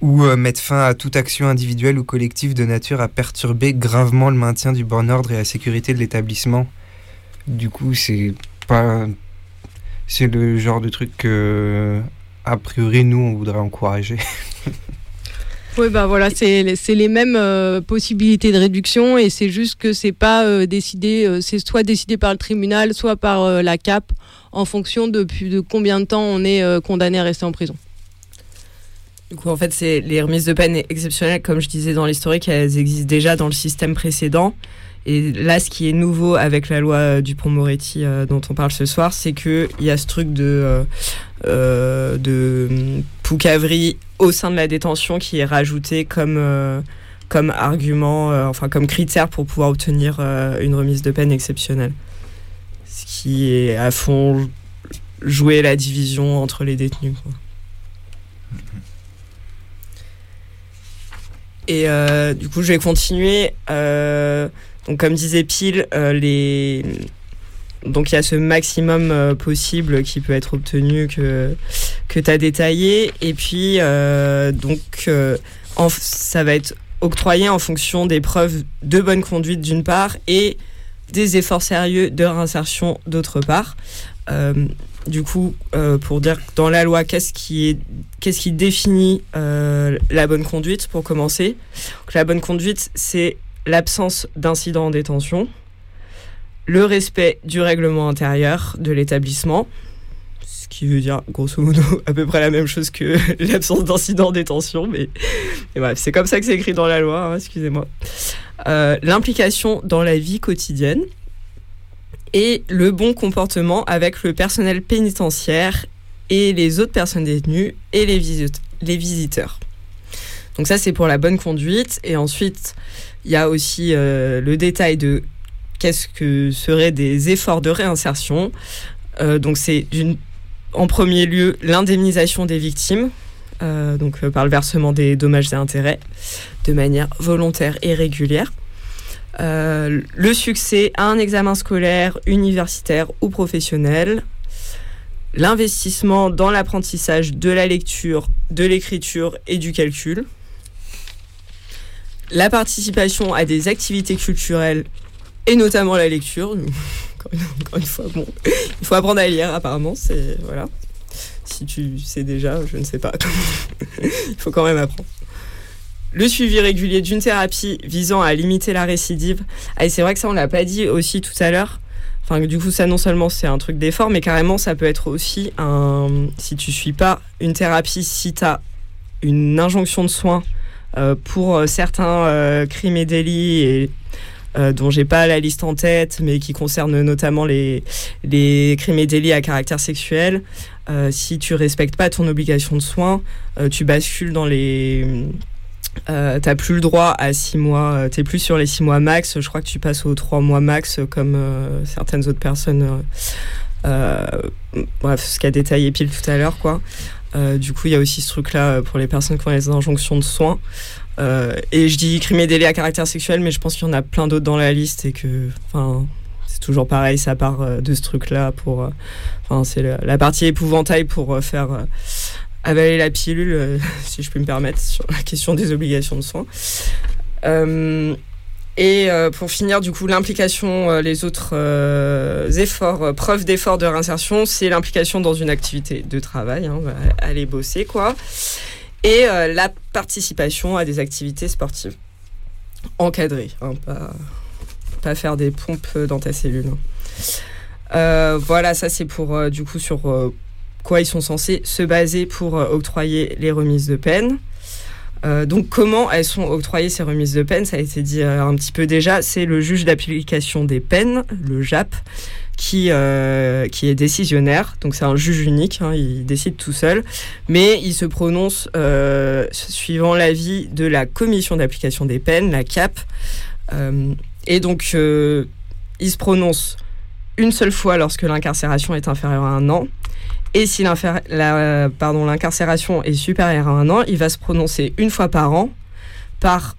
Speaker 6: ou euh, mettre fin à toute action individuelle ou collective de nature à perturber gravement le maintien du bon ordre et la sécurité de l'établissement. Du coup, c'est pas. C'est le genre de truc que, a priori, nous, on voudrait encourager.
Speaker 7: Oui, bah voilà, c'est les- mêmes euh, possibilités de réduction et c'est juste que c'est pas euh, décidé, euh, c'est soit décidé par le tribunal, soit par la CAP en fonction de, de combien de temps on est condamné à rester en prison.
Speaker 3: Du coup, en fait, c'est les remises de peine exceptionnelles, comme je disais dans l'historique, elles existent déjà dans le système précédent. Et là, ce qui est nouveau avec la loi euh, Dupont-Moretti euh, dont on parle ce soir, c'est qu'il y a ce truc de, euh, de au sein de la détention qui est rajouté comme, euh, comme argument, euh, enfin comme critère pour pouvoir obtenir euh, une remise de peine exceptionnelle. Ce qui est à fond jouer la division entre les détenus. quoi. Et du coup, je vais continuer. Donc, comme disait Pile, les... donc il y a ce maximum euh, possible qui peut être obtenu que, que tu as détaillé. Et puis, euh, donc, euh, ça va être octroyé en fonction des preuves de bonne conduite d'une part et des efforts sérieux de réinsertion d'autre part. Du coup, pour dire dans la loi, qu'est-ce qui, définit la bonne conduite, pour commencer? La bonne conduite, c'est l'absence d'incident en détention, le respect du règlement intérieur de l'établissement, ce qui veut dire grosso modo à peu près la même chose que l'absence d'incident en détention, mais, bref, c'est comme ça que c'est écrit dans la loi, hein, excusez-moi. Euh, L'implication dans la vie quotidienne et le bon comportement avec le personnel pénitentiaire et les autres personnes détenues et les visiteurs. Donc ça, c'est pour la bonne conduite. Et ensuite, il y a aussi euh, le détail de qu'est-ce que seraient des efforts de réinsertion. Euh, donc c'est en premier lieu l'indemnisation des victimes, euh, donc euh, par le versement des dommages et intérêts, de manière volontaire et régulière. Le succès à un examen scolaire, universitaire ou professionnel, l'investissement dans l'apprentissage de la lecture, de l'écriture et du calcul, la participation à des activités culturelles et notamment la lecture. Encore une, fois, bon, il faut apprendre à lire apparemment, c'est voilà. Si tu sais déjà, je ne sais pas. il faut quand même apprendre. Le suivi régulier d'une thérapie visant à limiter la récidive. Ah, c'est vrai que ça, on l'a pas dit aussi tout à l'heure. Enfin, du coup, ça, non seulement c'est un truc d'effort, mais carrément, ça peut être aussi un. Si tu suis pas une thérapie, si tu as une injonction de soins euh, pour euh, certains euh, crimes et délits et euh, dont j'ai pas la liste en tête, mais qui concernent notamment les, les crimes et délits à caractère sexuel. Euh, si tu respectes pas ton obligation de soins, euh, tu bascules dans les euh, t'as plus le droit à 6 mois, euh, t'es plus sur les 6 mois max, je crois que tu passes aux 3 mois max euh, comme euh, certaines autres personnes. euh, euh, bref, ce qu'a détaillé Pile tout à l'heure, quoi. Du coup, il y a aussi ce truc-là pour les personnes qui ont les injonctions de soins. Euh, et je dis crime et délit à caractère sexuel, mais je pense qu'il y en a plein d'autres dans la liste et que, enfin, c'est toujours pareil, ça part euh, de ce truc-là pour, euh, enfin, c'est la, partie épouvantail pour faire avaler la pilule, si je puis me permettre, sur la question des obligations de soins. Et pour finir, du coup, l'implication, les autres euh, efforts, preuves d'efforts de réinsertion, c'est l'implication dans une activité de travail, hein, aller bosser, quoi. Et euh, la participation à des activités sportives encadrées, hein, pas, pas faire des pompes dans ta cellule. hein. Euh, voilà, ça c'est pour euh, du coup sur quoi ils sont censés se baser pour octroyer les remises de peine. Donc comment elles sont octroyées ces remises de peine? Ça a été dit un petit peu déjà. C'est le juge d'application des peines, le JAP, qui, euh, qui est décisionnaire. Donc c'est un juge unique, hein, il décide tout seul. Mais il se prononce euh, suivant l'avis de la commission d'application des peines, la CAP. Euh, et donc il se prononce une seule fois lorsque l'incarcération est inférieure à un an. Et si l'incarcération est supérieure à un an, il va se prononcer une fois par an par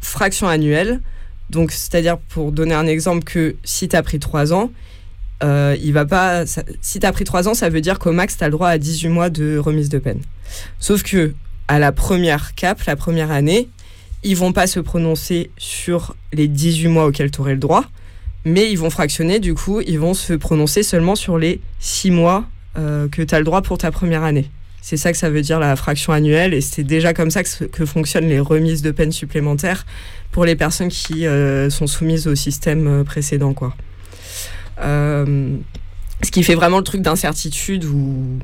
Speaker 3: fraction annuelle. Donc, c'est-à-dire, pour donner un exemple, que si tu as pris 3 ans, euh, il va pas. si tu as pris 3 ans, ça veut dire qu'au max, tu as le droit à 18 mois de remise de peine. Sauf que, à la première cap, la première année, ils vont pas se prononcer sur les 18 mois auxquels tu aurais le droit, mais ils vont fractionner, du coup, ils vont se prononcer seulement sur les 6 mois euh, que tu as le droit pour ta première année. C'est ça que ça veut dire la fraction annuelle et c'est déjà comme ça que fonctionnent les remises de peine supplémentaires pour les personnes qui euh, sont soumises au système euh, précédent. Quoi. Euh, ce qui fait vraiment le truc d'incertitude où,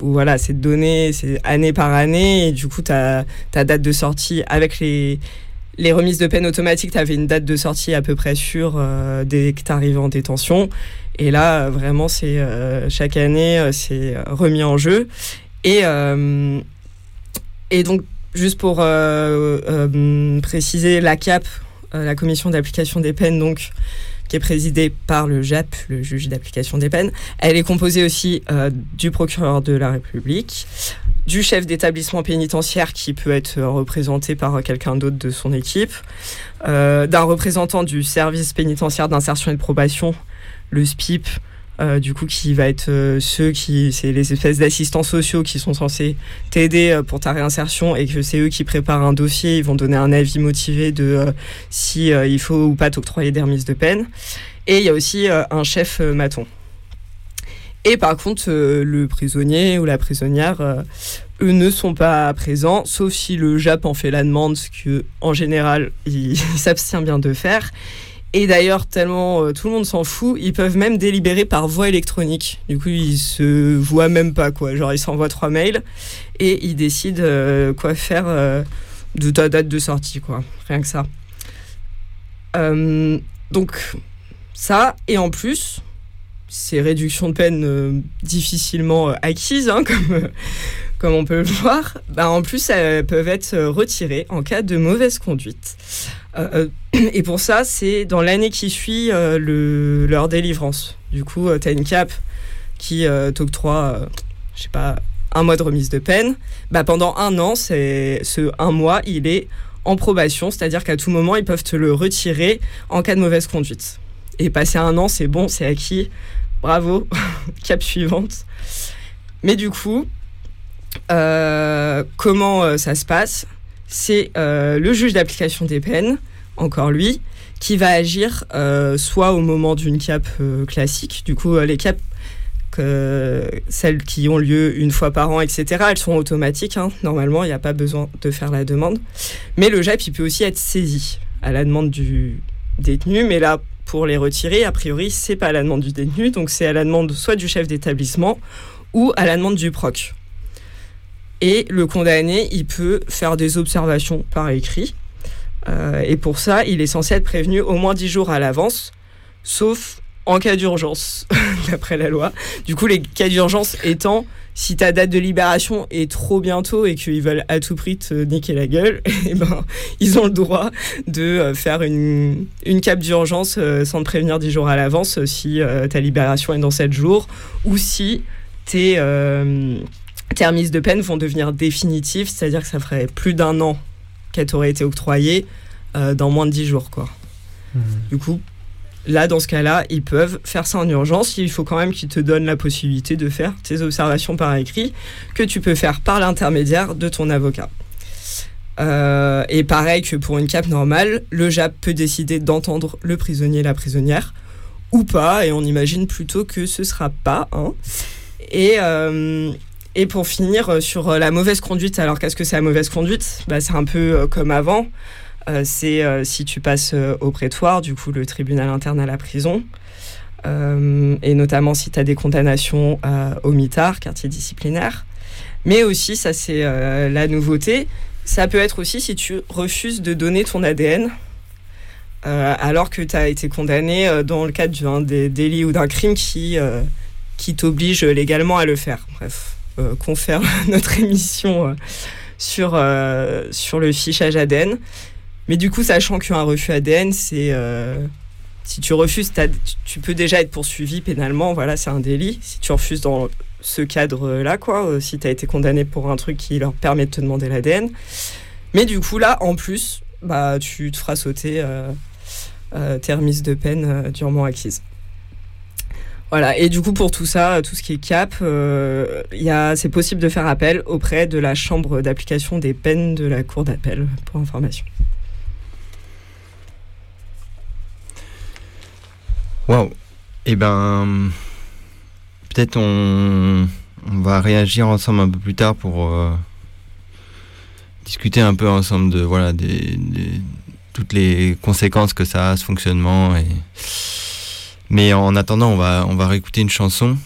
Speaker 3: où voilà, c'est donné c'est année par année et du coup ta, ta date de sortie avec les, les remises de peine automatiques, tu avais une date de sortie à peu près sûre euh, dès que tu arrives en détention. Et là, vraiment, c'est euh, chaque année, c'est remis en jeu. Et, et donc, juste pour préciser, la CAP, la commission d'application des peines, donc, qui est présidée par le JAP, le juge d'application des peines, elle est composée aussi euh, du procureur de la République, du chef d'établissement pénitentiaire qui peut être euh, représenté par quelqu'un d'autre de son équipe, euh, d'un représentant du service pénitentiaire d'insertion et de probation, le SPIP, euh, du coup qui va être euh, ceux qui c'est les espèces d'assistants sociaux qui sont censés t'aider euh, pour ta réinsertion et que c'est eux qui préparent un dossier, ils vont donner un avis motivé de euh, si euh, il faut ou pas t'octroyer des remises de peine. Et il y a aussi euh, un chef euh, maton. Et par contre, euh, le prisonnier ou la prisonnière, euh, eux ne sont pas présents, sauf si le JAP en fait la demande, ce que en général il s'abstient bien de faire. Et d'ailleurs, tellement euh, tout le monde s'en fout, ils peuvent même délibérer par voie électronique. Du coup, ils se voient même pas, quoi. Genre, ils s'envoient trois mails et ils décident euh, quoi faire euh, de ta date de sortie, quoi. Rien que ça. Donc, ça, et en plus, ces réductions de peine difficilement acquises, hein, comme, comme on peut le voir, bah, en plus, elles peuvent être retirées en cas de mauvaise conduite. Euh, euh, et pour ça, c'est dans l'année qui suit euh, le, leur délivrance. Du coup, tu as une cape qui euh, t'octroie, euh, je sais pas, un mois de remise de peine. Bah, pendant un an, c'est ce un mois, il est en probation, c'est-à-dire qu'à tout moment, ils peuvent te le retirer en cas de mauvaise conduite. Et passer un an, c'est bon, c'est acquis. Bravo, cap suivante. Mais du coup, euh, comment euh, ça se passe? C'est euh, le juge d'application des peines, encore lui, qui va agir euh, soit au moment d'une cap euh, classique, du coup les que celles qui ont lieu une fois par an, etc., elles sont automatiques. hein. Normalement, il n'y a pas besoin de faire la demande. Mais le JAP, il peut aussi être saisi à la demande du détenu. Mais là, pour les retirer, a priori, c'est pas à la demande du détenu. Donc, c'est à la demande soit du chef d'établissement ou à la demande du proc. Et le condamné, il peut faire des observations par écrit. Euh, et pour ça, il est censé être prévenu au moins 10 jours à l'avance, sauf en cas d'urgence, d'après la loi. Du coup, les cas d'urgence étant si ta date de libération est trop bientôt et qu'ils veulent à tout prix te niquer la gueule, eh ben, ils ont le droit de euh, faire une, une cape d'urgence euh, sans te prévenir 10 jours à l'avance si ta libération est dans 7 jours ou si tes, tes remises de peine vont devenir définitives, c'est-à-dire que ça ferait plus d'un an qu'elle t'aurait été octroyée euh, dans moins de 10 jours. Quoi.
Speaker 6: Mhm.
Speaker 3: Du coup, là, dans ce cas-là, ils peuvent faire ça en urgence. Il faut quand même qu'ils te donnent la possibilité de faire tes observations par écrit, que tu peux faire par l'intermédiaire de ton avocat. Euh, et pareil que pour une cape normale, le JAP peut décider d'entendre le prisonnier, la prisonnière, ou pas, et on imagine plutôt que ce sera pas. Hein. Et, euh, et pour finir sur la mauvaise conduite, alors qu'est-ce que c'est la mauvaise conduite? Bah, C'est un peu comme avant. Euh, c'est euh, si tu passes euh, au prétoire, du coup le tribunal interne à la prison, et notamment si tu as des condamnations au mitard, quartier disciplinaire. Mais aussi, ça c'est la nouveauté, ça peut être aussi si tu refuses de donner ton ADN alors que tu as été condamné dans le cadre d'un délit ou d'un crime qui, qui t'oblige légalement à le faire. Bref, confère notre émission sur, sur le fichage ADN. Mais du coup, sachant qu'un refus ADN, c'est. Euh, si tu refuses, tu peux déjà être poursuivi pénalement, voilà, c'est un délit. Si tu refuses dans ce cadre-là, quoi, euh, si tu as été condamné pour un truc qui leur permet de te demander l'ADN. Mais du coup, là, en plus, bah, tu te feras sauter euh, tes remises de peine durement acquises. Voilà, et du coup, pour tout ça, tout ce qui est CAP, c'est possible de faire appel auprès de la Chambre d'application des peines de la Cour d'appel, pour information.
Speaker 5: Waouh. Eh ben, peut-être on, va réagir ensemble un peu plus tard pour euh, discuter un peu ensemble de voilà des, toutes les conséquences que ça a ce fonctionnement. Et... Mais en attendant, on va on va réécouter une chanson.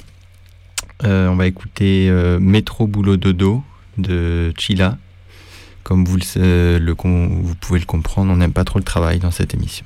Speaker 5: Euh, on va écouter euh, Métro Boulot Dodo de Chila. Comme vous, le, vous pouvez le comprendre, on n'aime pas trop le travail dans cette émission.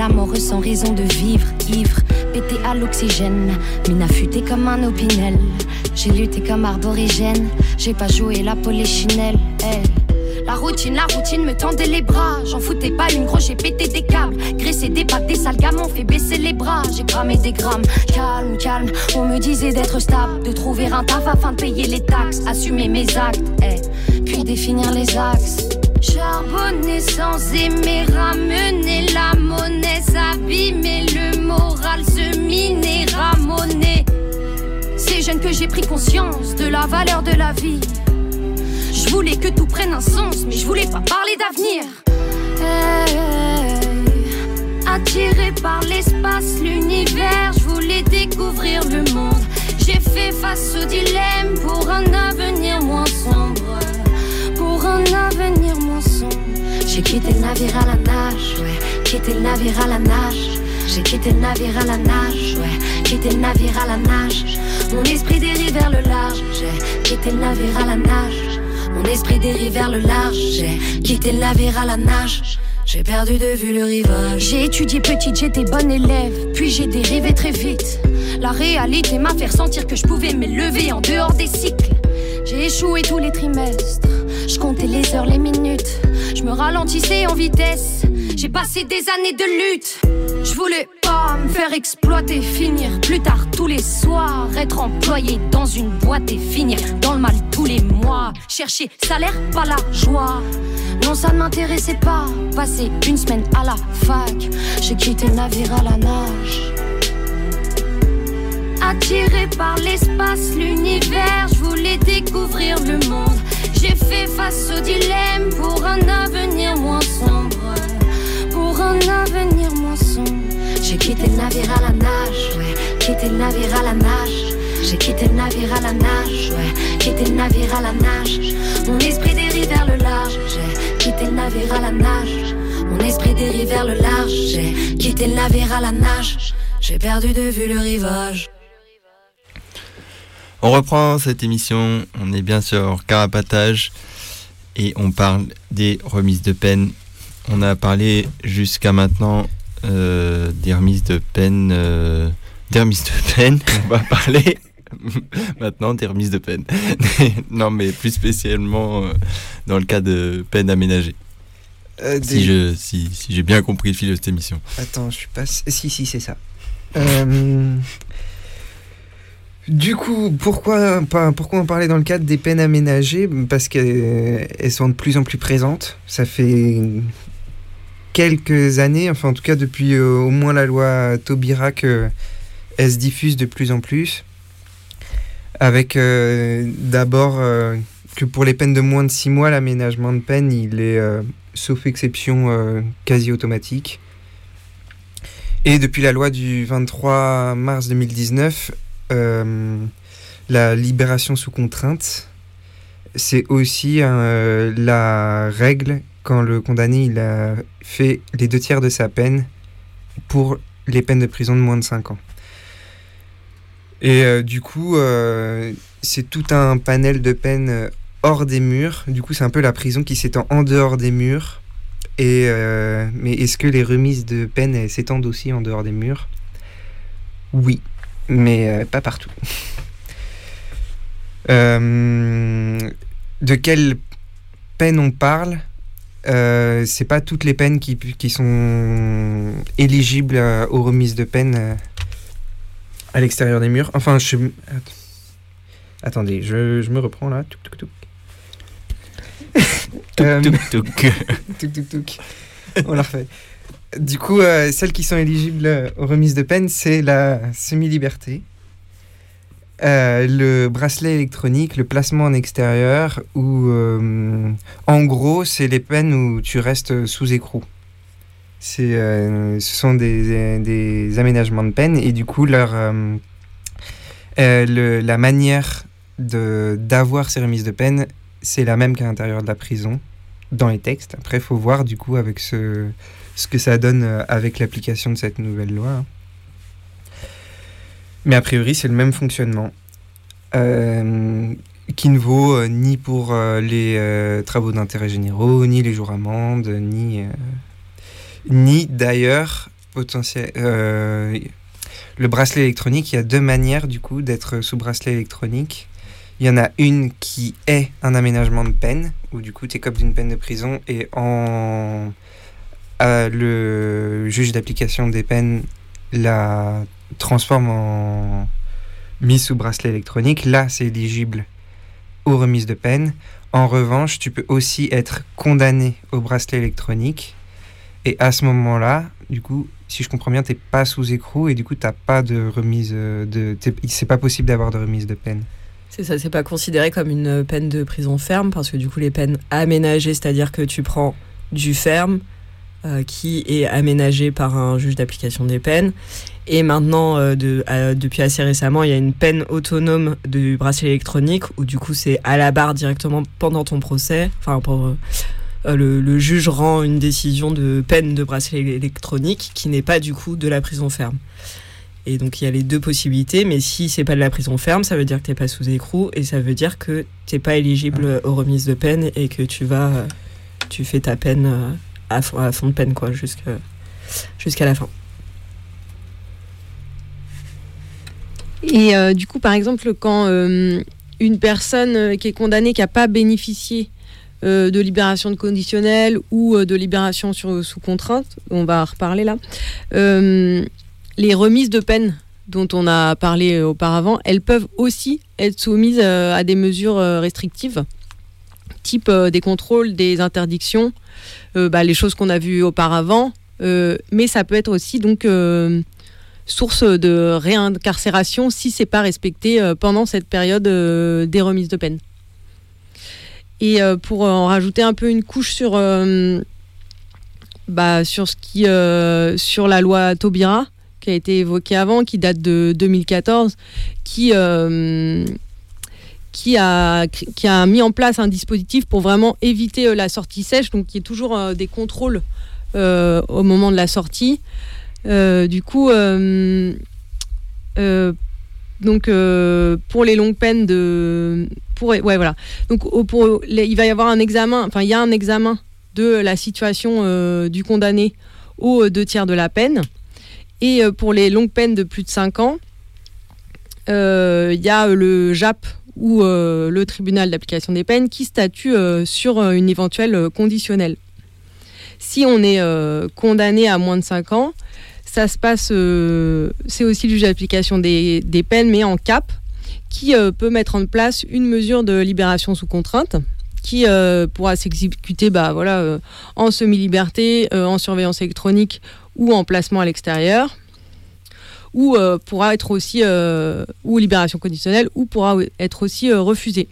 Speaker 11: La mort sans raison de vivre, ivre, pété à l'oxygène, mine affûtée comme un opinel. J'ai lutté comme arborigène, j'ai pas joué la polychinelle. La routine, la routine me tendait les bras. J'en foutais pas une grosse, j'ai pété des câbles. Graissé des pattes, des sales gamins, fait baisser les bras. J'ai cramé des grammes. Calme, calme, on me disait d'être stable. De trouver un taf afin de payer les taxes. Assumer mes actes, puis définir les axes. Charbonner sans aimer, ramener la monnaie, s'abîmer, le moral se miner, ramonner. C'est jeune que j'ai pris conscience de la valeur de la vie. Je voulais que tout prenne un sens, mais je voulais pas parler d'avenir. attiré par l'espace, l'univers, je voulais découvrir le monde. J'ai fait face au dilemme pour un avenir moins sombre pour un avenir sombre J'ai quitté le navire à la nage, ouais. Quitté le navire à la nage. J'ai quitté le navire à la nage, ouais. Quitté le navire à la nage. Mon esprit dérive vers le large. J'ai quitté le navire à la nage. Mon esprit dérive vers le large. J'ai quitté le navire à la nage. J'ai perdu de vue le rivage. J'ai étudié petite, j'étais bonne élève. Puis j'ai dérivé très vite. La réalité m'a fait sentir que je pouvais m'élever en dehors des cycles. J'ai échoué tous les trimestres. Je comptais les heures, les minutes. Je me ralentissais en vitesse. J'ai passé des années de lutte. Je voulais pas me faire exploiter, finir plus tard tous les soirs. Être employé dans une boîte et finir dans le mal tous les mois. Chercher salaire, pas la joie. Non, ça ne m'intéressait pas. Passer une semaine à la fac. J'ai quitté le navire à la nage. Attiré par l'espace, l'univers, je voulais découvrir le monde. J'ai fait face au dilemme pour un avenir moins sombre. Pour un avenir moins sombre.
Speaker 12: J'ai quitté le navire à la nage, ouais. Quitté le navire à la nage. J'ai quitté le navire à la nage, ouais. Quitté le navire à la nage. Mon esprit dérive vers le large. J'ai quitté le navire à la nage. Mon esprit dérive vers le large. J'ai quitté le navire à la nage. J'ai perdu de vue le rivage.
Speaker 5: On reprend cette émission, on est bien sûr carapatage et on parle des remises de peine. On a parlé jusqu'à maintenant euh, des remises de peine. euh, des remises de peine. On va parler maintenant des remises de peine. non, mais plus spécialement euh, dans le cas de peine aménagée. Si j'ai bien compris le fil de cette émission.
Speaker 6: Attends, je suis pas. Si, si, c'est ça. Euh, Du coup, pourquoi, pourquoi en parler dans le cadre des peines aménagées? Parce qu'elles sont de plus en plus présentes. Ça fait quelques années, enfin en tout cas depuis euh, au moins la loi Taubira, qu'elles se diffusent de plus en plus. Avec euh, d'abord euh, que pour les peines de moins de 6 mois, l'aménagement de peine, il est, euh, sauf exception, euh, quasi automatique. Et depuis la loi du 23 mars 2019, euh, la libération sous contrainte, c'est aussi euh, la règle quand le condamné il a fait les deux tiers de sa peine pour les peines de prison de moins de 5 ans. Et euh, du coup, euh, c'est tout un panel de peines euh, hors des murs. Du coup, c'est un peu la prison qui s'étend en dehors des murs. Et, euh, mais est-ce que les remises de peine s'étendent aussi en dehors des murs? Oui, mais euh, pas partout. Euh, de quelle peine on parle? Euh, C'est pas toutes les peines qui, qui sont éligibles euh, aux remises de peine euh, à l'extérieur des murs? Enfin, je... att- Attendez, je, je me reprends là. Touc, touc, touc.
Speaker 5: Touc, touc.
Speaker 6: Touc, touc, touc. On la refait. Du coup, euh, celles qui sont éligibles euh, aux remises de peine, c'est la semi-liberté, euh, le bracelet électronique, le placement en extérieur, ou en gros, c'est les peines où tu restes sous écrou. C'est, ce sont des, des aménagements de peine et du coup, leur, le- la manière de, d'avoir ces remises de peine, c'est la même qu'à l'intérieur de la prison dans les textes. Après, il faut voir du coup avec ce, ce que ça donne euh, avec l'application de cette nouvelle loi. hein. Mais a priori, c'est le même fonctionnement. Euh, qui ne vaut euh, ni pour les travaux d'intérêt généraux, ni les jours amendes, ni, ni d'ailleurs potentiel. le bracelet électronique, il y a deux manières du coup d'être sous bracelet électronique. Il y en a une qui est un aménagement de peine, où du coup tu écopes d'une peine de prison et en euh, le juge d'application des peines la transforme en mise sous bracelet électronique. Là, c'est éligible aux remises de peine. En revanche, tu peux aussi être condamné au bracelet électronique. Et à ce moment-là, du coup, si je comprends bien, t'es pas sous écrou et du coup, t'as pas de remise euh, de. C'est pas possible d'avoir de remise de peine.
Speaker 3: C'est ça, c'est pas considéré comme une peine de prison ferme parce que du coup les peines aménagées, c'est-à-dire que tu prends du ferme euh, qui est aménagé par un juge d'application des peines. Et maintenant, euh, de- euh, depuis assez récemment, il y a une peine autonome du bracelet électronique où du coup c'est à la barre directement pendant ton procès. Enfin, pour, euh, le, le juge rend une décision de peine de bracelet électronique qui n'est pas du coup de la prison ferme. Et donc il y a les deux possibilités, mais si c'est pas de la prison ferme, ça veut dire que t'es pas sous écrou et ça veut dire que t'es pas éligible aux remises de peine et que tu vas, tu fais ta peine à à fond de peine quoi, jusqu'à jusqu'à la fin.
Speaker 7: Et euh, du coup, par exemple, quand euh, une personne euh, qui est condamnée, qui n'a pas bénéficié de libération de conditionnelle ou de libération sur, sous contrainte, on va reparler là, les remises de peine dont on a parlé auparavant, elles peuvent aussi être soumises à des mesures restrictives, euh, des contrôles, des interdictions, euh, bah, les choses qu'on a vues auparavant, euh, mais ça peut être aussi donc source de réincarcération si c'est pas respecté pendant cette période des remises de peine. Et pour en rajouter un peu une couche sur bah, sur ce qui sur la loi Taubira qui a été évoquée avant, qui date de 2014, qui qui a, qui a mis en place un dispositif pour vraiment éviter euh, la sortie sèche, donc il y a toujours euh, des contrôles euh, au moment de la sortie. du coup, donc pour les longues peines de, pour, ouais voilà. Donc pour il va y avoir un examen, enfin il y a un examen de la situation du condamné aux deux tiers de la peine. Et pour les longues peines de plus de 5 ans, il y a le JAP ou euh, le tribunal d'application des peines qui statue euh, sur euh, une éventuelle conditionnelle. Si on est condamné à moins de 5 ans, ça se passe, c'est aussi le juge d'application des, peines, mais en cap, qui peut mettre en place une mesure de libération sous contrainte, qui pourra s'exécuter bah, voilà, en semi-liberté, en surveillance électronique ou en placement à l'extérieur ou euh, pourra être aussi euh, ou libération conditionnelle ou pourra être aussi euh, refusée.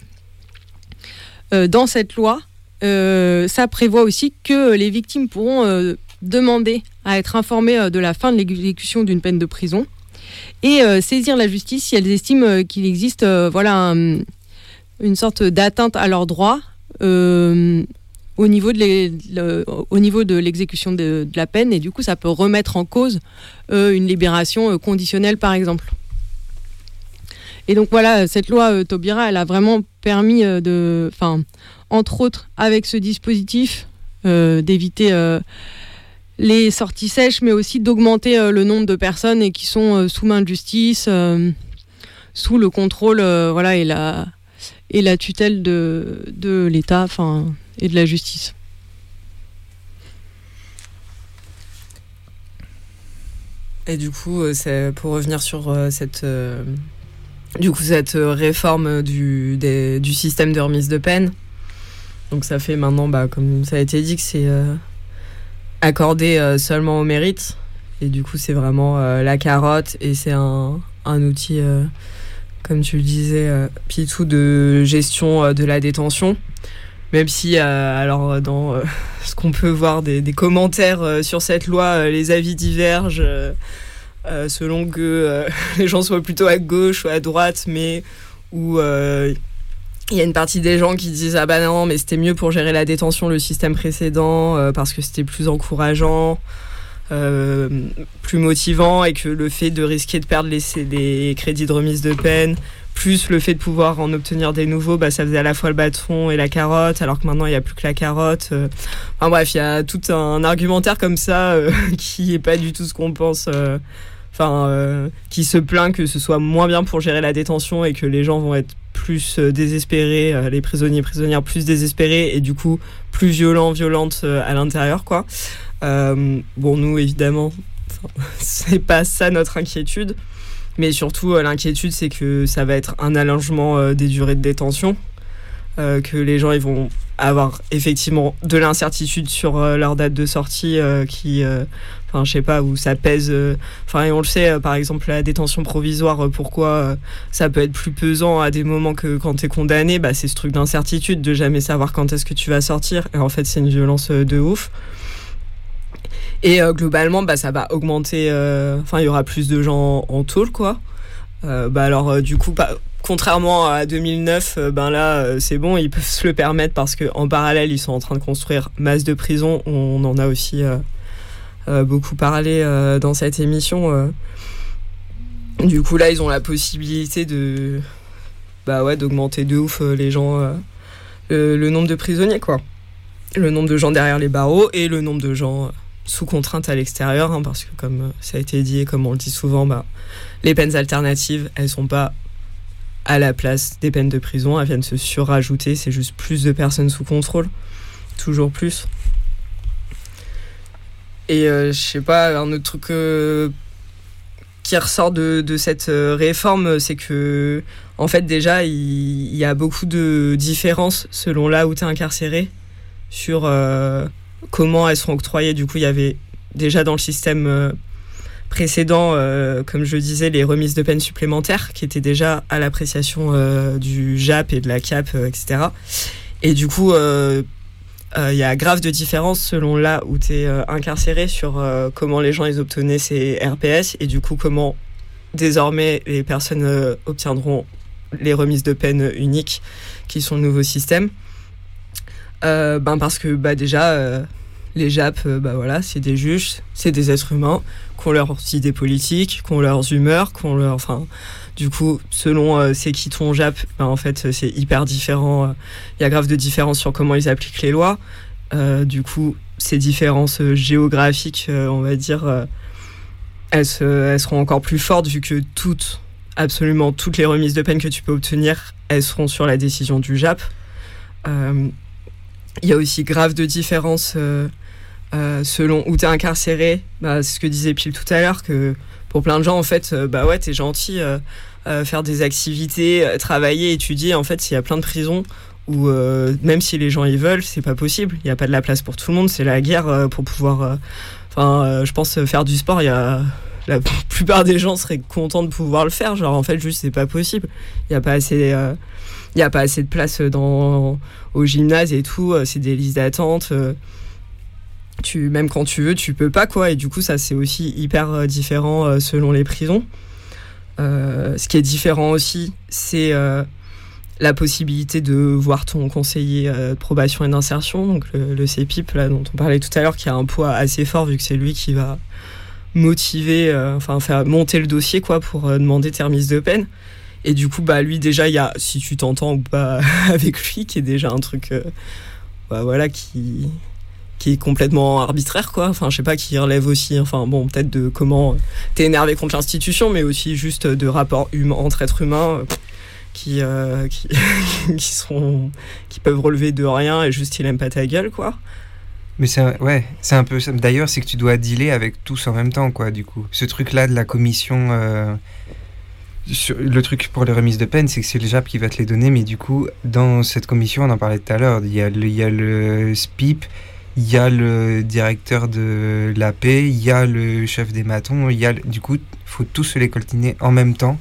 Speaker 7: dans cette loi, ça prévoit aussi que les victimes pourront demander à être informées de la fin de l'exécution d'une peine de prison et saisir la justice si elles estiment qu'il existe voilà une sorte d'atteinte à leurs droits au niveau de l'exécution de, la peine et du coup ça peut remettre en cause une libération euh, conditionnelle par exemple. Et donc voilà, cette loi euh, Taubira, elle a vraiment permis de, enfin, entre autres avec ce dispositif, d'éviter les sorties sèches, mais aussi d'augmenter le nombre de personnes qui sont sous main de justice, sous le contrôle, voilà, et la tutelle de, l'État, et de la justice.
Speaker 3: Et du coup, euh, c'est pour revenir sur euh, cette, euh, du coup, cette réforme du, du système de remise de peine. Donc ça fait maintenant, bah, comme ça a été dit, que c'est accordé seulement au mérite. Et du coup, c'est vraiment la carotte et c'est un, un, outil, comme tu le disais, Pitou, de gestion de la détention. Même si, euh, alors, euh, dans euh, ce qu'on peut voir des, commentaires sur cette loi, les avis divergent selon que les gens soient plutôt à gauche ou à droite, mais où il y a une partie des gens qui disent Ah bah non, mais c'était mieux pour gérer la détention le système précédent parce que c'était plus encourageant. plus motivant et que le fait de risquer de perdre les, les crédits de remise de peine plus le fait de pouvoir en obtenir des nouveaux, bah, ça faisait à la fois le bâton et la carotte, alors que maintenant il n'y a plus que la carotte. Euh. Enfin bref, il y a tout un argumentaire comme ça euh, qui n'est pas du tout ce qu'on pense. Euh, enfin, qui se plaint que ce soit moins bien pour gérer la détention et que les gens vont être plus désespérés, les prisonniers et prisonnières plus désespérés et du coup plus violents, violentes à l'intérieur, quoi. bon, nous évidemment, c'est pas ça notre inquiétude. Mais surtout, euh, l'inquiétude, c'est que ça va être un allongement euh, des durées de détention, euh, que les gens ils vont avoir effectivement de l'incertitude sur leur date de sortie, qui, enfin, je sais pas, où ça pèse. Enfin, on le sait, par exemple, la détention provisoire, pourquoi ça peut être plus pesant à des moments que quand tu es condamné, bah, c'est ce truc d'incertitude, de jamais savoir quand est-ce que tu vas sortir. Et en fait, c'est une violence de ouf. Et euh, globalement, bah, ça va augmenter. Euh, enfin, il y aura plus de gens en tôle, quoi. Euh, bah, alors, du coup, contrairement à 2009, ben là, c'est bon, ils peuvent se le permettre parce qu'en parallèle, ils sont en train de construire masse de prisons. On en a aussi beaucoup parlé dans cette émission. Du coup, là, ils ont la possibilité de, bah ouais, d'augmenter de ouf les gens, le, nombre de prisonniers, quoi. Le nombre de gens derrière les barreaux et le nombre de gens sous contrainte à l'extérieur, hein, parce que comme euh, ça a été dit et comme on le dit souvent, bah, les peines alternatives, elles sont pas à la place des peines de prison, elles viennent se surajouter, c'est juste plus de personnes sous contrôle, toujours plus. Et euh, je sais pas, un autre truc euh, qui ressort de, cette réforme, c'est que en fait déjà il, y a beaucoup de différences selon là où tu es incarcéré comment elles seront octroyées. Du coup, il y avait déjà dans le système euh, précédant, comme je disais, les remises de peine supplémentaires qui étaient déjà à l'appréciation du JAP et de la CAP, etc. Et du coup, il y a grave de différence selon là où tu es incarcéré sur comment les gens ils obtenaient ces RPS et du coup comment désormais les personnes obtiendront les remises de peine uniques qui sont le nouveau système. Ben parce que bah déjà les JAP, euh, bah voilà, c'est des juges, c'est des êtres humains, qui ont leurs idées politiques, qui ont leurs humeurs, qui ont leur. Enfin, du coup, selon euh, c'est qui ton JAP, bah, en fait, c'est hyper différent. Il y a grave de différences sur comment ils appliquent les lois. Euh, du coup, ces différences géographiques, on va dire, elles, elles, seront encore plus fortes vu que toutes, absolument toutes les remises de peine que tu peux obtenir, elles seront sur la décision du JAP. Il y a aussi grave de différences euh, selon où tu es incarcéré. Bah, c'est ce que disait Pile tout à l'heure, que pour plein de gens, en fait, euh, bah ouais, t'es gentil, euh, faire des activités, travailler, étudier. En fait, il y a plein de prisons où, même si les gens y veulent, c'est pas possible. Il n'y a pas de la place pour tout le monde. C'est la guerre pour pouvoir. Enfin, je pense faire du sport, il y a la plupart des gens seraient contents de pouvoir le faire. Genre, en fait, juste, c'est pas possible. Il n'y a pas assez. Il a pas assez de place dans, au gymnase et tout. C'est des listes d'attente tu même quand tu veux tu peux pas quoi et du coup ça c'est aussi hyper euh, différent euh, selon les prisons euh, ce qui est différent aussi c'est la possibilité de voir ton conseiller de probation et d'insertion donc le, CPIP là dont on parlait tout à l'heure qui a un poids assez fort vu que c'est lui qui va motiver enfin faire monter le dossier quoi pour demander tes de peine et du coup bah lui déjà il y a si tu t'entends ou pas avec lui qui est déjà un truc bah, voilà qui qui est complètement arbitraire quoi. Enfin je sais pas qui relève aussi enfin bon peut-être de comment t'es énervé contre l'institution mais aussi juste de rapports humains entre êtres humains euh, qui, euh, qui, qui sont qui peuvent relever de rien et juste il aime pas ta gueule quoi.
Speaker 6: Mais c'est ouais c'est un peu d'ailleurs c'est que tu dois dealer avec tous en même temps quoi du coup. Ce truc là de la commission euh, le truc pour les remises de peine, c'est que c'est le JAP qui va te les donner, mais du coup, dans cette commission, on en parlait tout à l'heure, il y a le, il y a le SPIP, il y a le directeur de la paix, il y a le chef des matons, il y a du coup, il faut tous se les coltiner en même temps.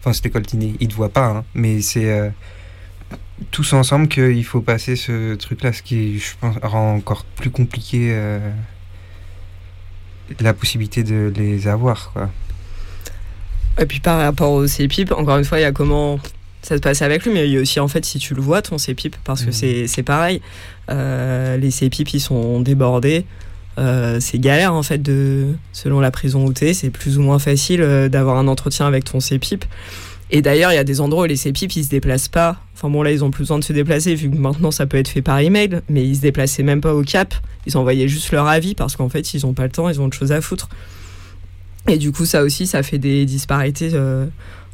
Speaker 6: Enfin, se les coltiner, ils ne te voient pas, hein, mais c'est euh, tous ensemble qu'il faut passer ce truc-là, ce qui, je pense, rend encore plus compliqué euh, la possibilité de les avoir, quoi.
Speaker 3: Et puis par rapport au CPIP, encore une fois, il y a comment ça se passe avec lui, mais il y a aussi en fait si tu le vois ton CPIP, parce que mmh. c'est pareil. Euh, les CPIP ils sont débordés. Euh, c'est galère en fait de selon la prison où t'es, c'est plus ou moins facile euh, d'avoir un entretien avec ton CPIP. Et d'ailleurs, il y a des endroits où les CPIP ils se déplacent pas. Enfin bon là ils ont plus besoin de se déplacer vu que maintenant ça peut être fait par email, mais ils se déplaçaient même pas au Cap. Ils envoyaient juste leur avis parce qu'en fait ils ont pas le temps, ils ont autre chose à foutre. Et du coup ça aussi ça fait des disparités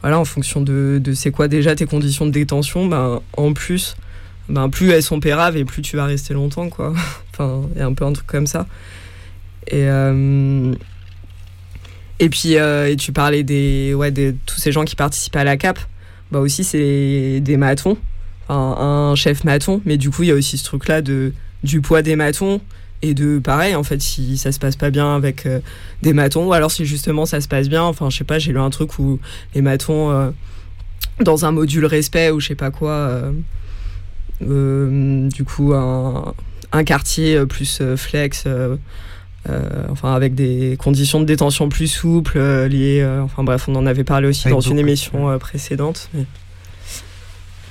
Speaker 3: voilà, en fonction de, c'est quoi déjà tes conditions de détention, ben, en plus, ben, plus elles sont péraves et plus tu vas rester longtemps, quoi. enfin, il y a un peu un truc comme ça. Et, euh, et puis, euh, et tu parlais des, ouais, de tous ces gens qui participent à la CAP, bah aussi, c'est des matons, un chef maton, mais du coup, il y a aussi ce truc-là de, du poids des matons et de pareil en fait si ça se passe pas bien avec euh, des matons ou alors si justement ça se passe bien enfin je sais pas j'ai lu un truc où les matons euh, dans un module respect ou je sais pas quoi euh, du coup un, un quartier plus flex enfin avec des conditions de détention plus souples liées enfin bref on en avait parlé aussi dans une émission précédente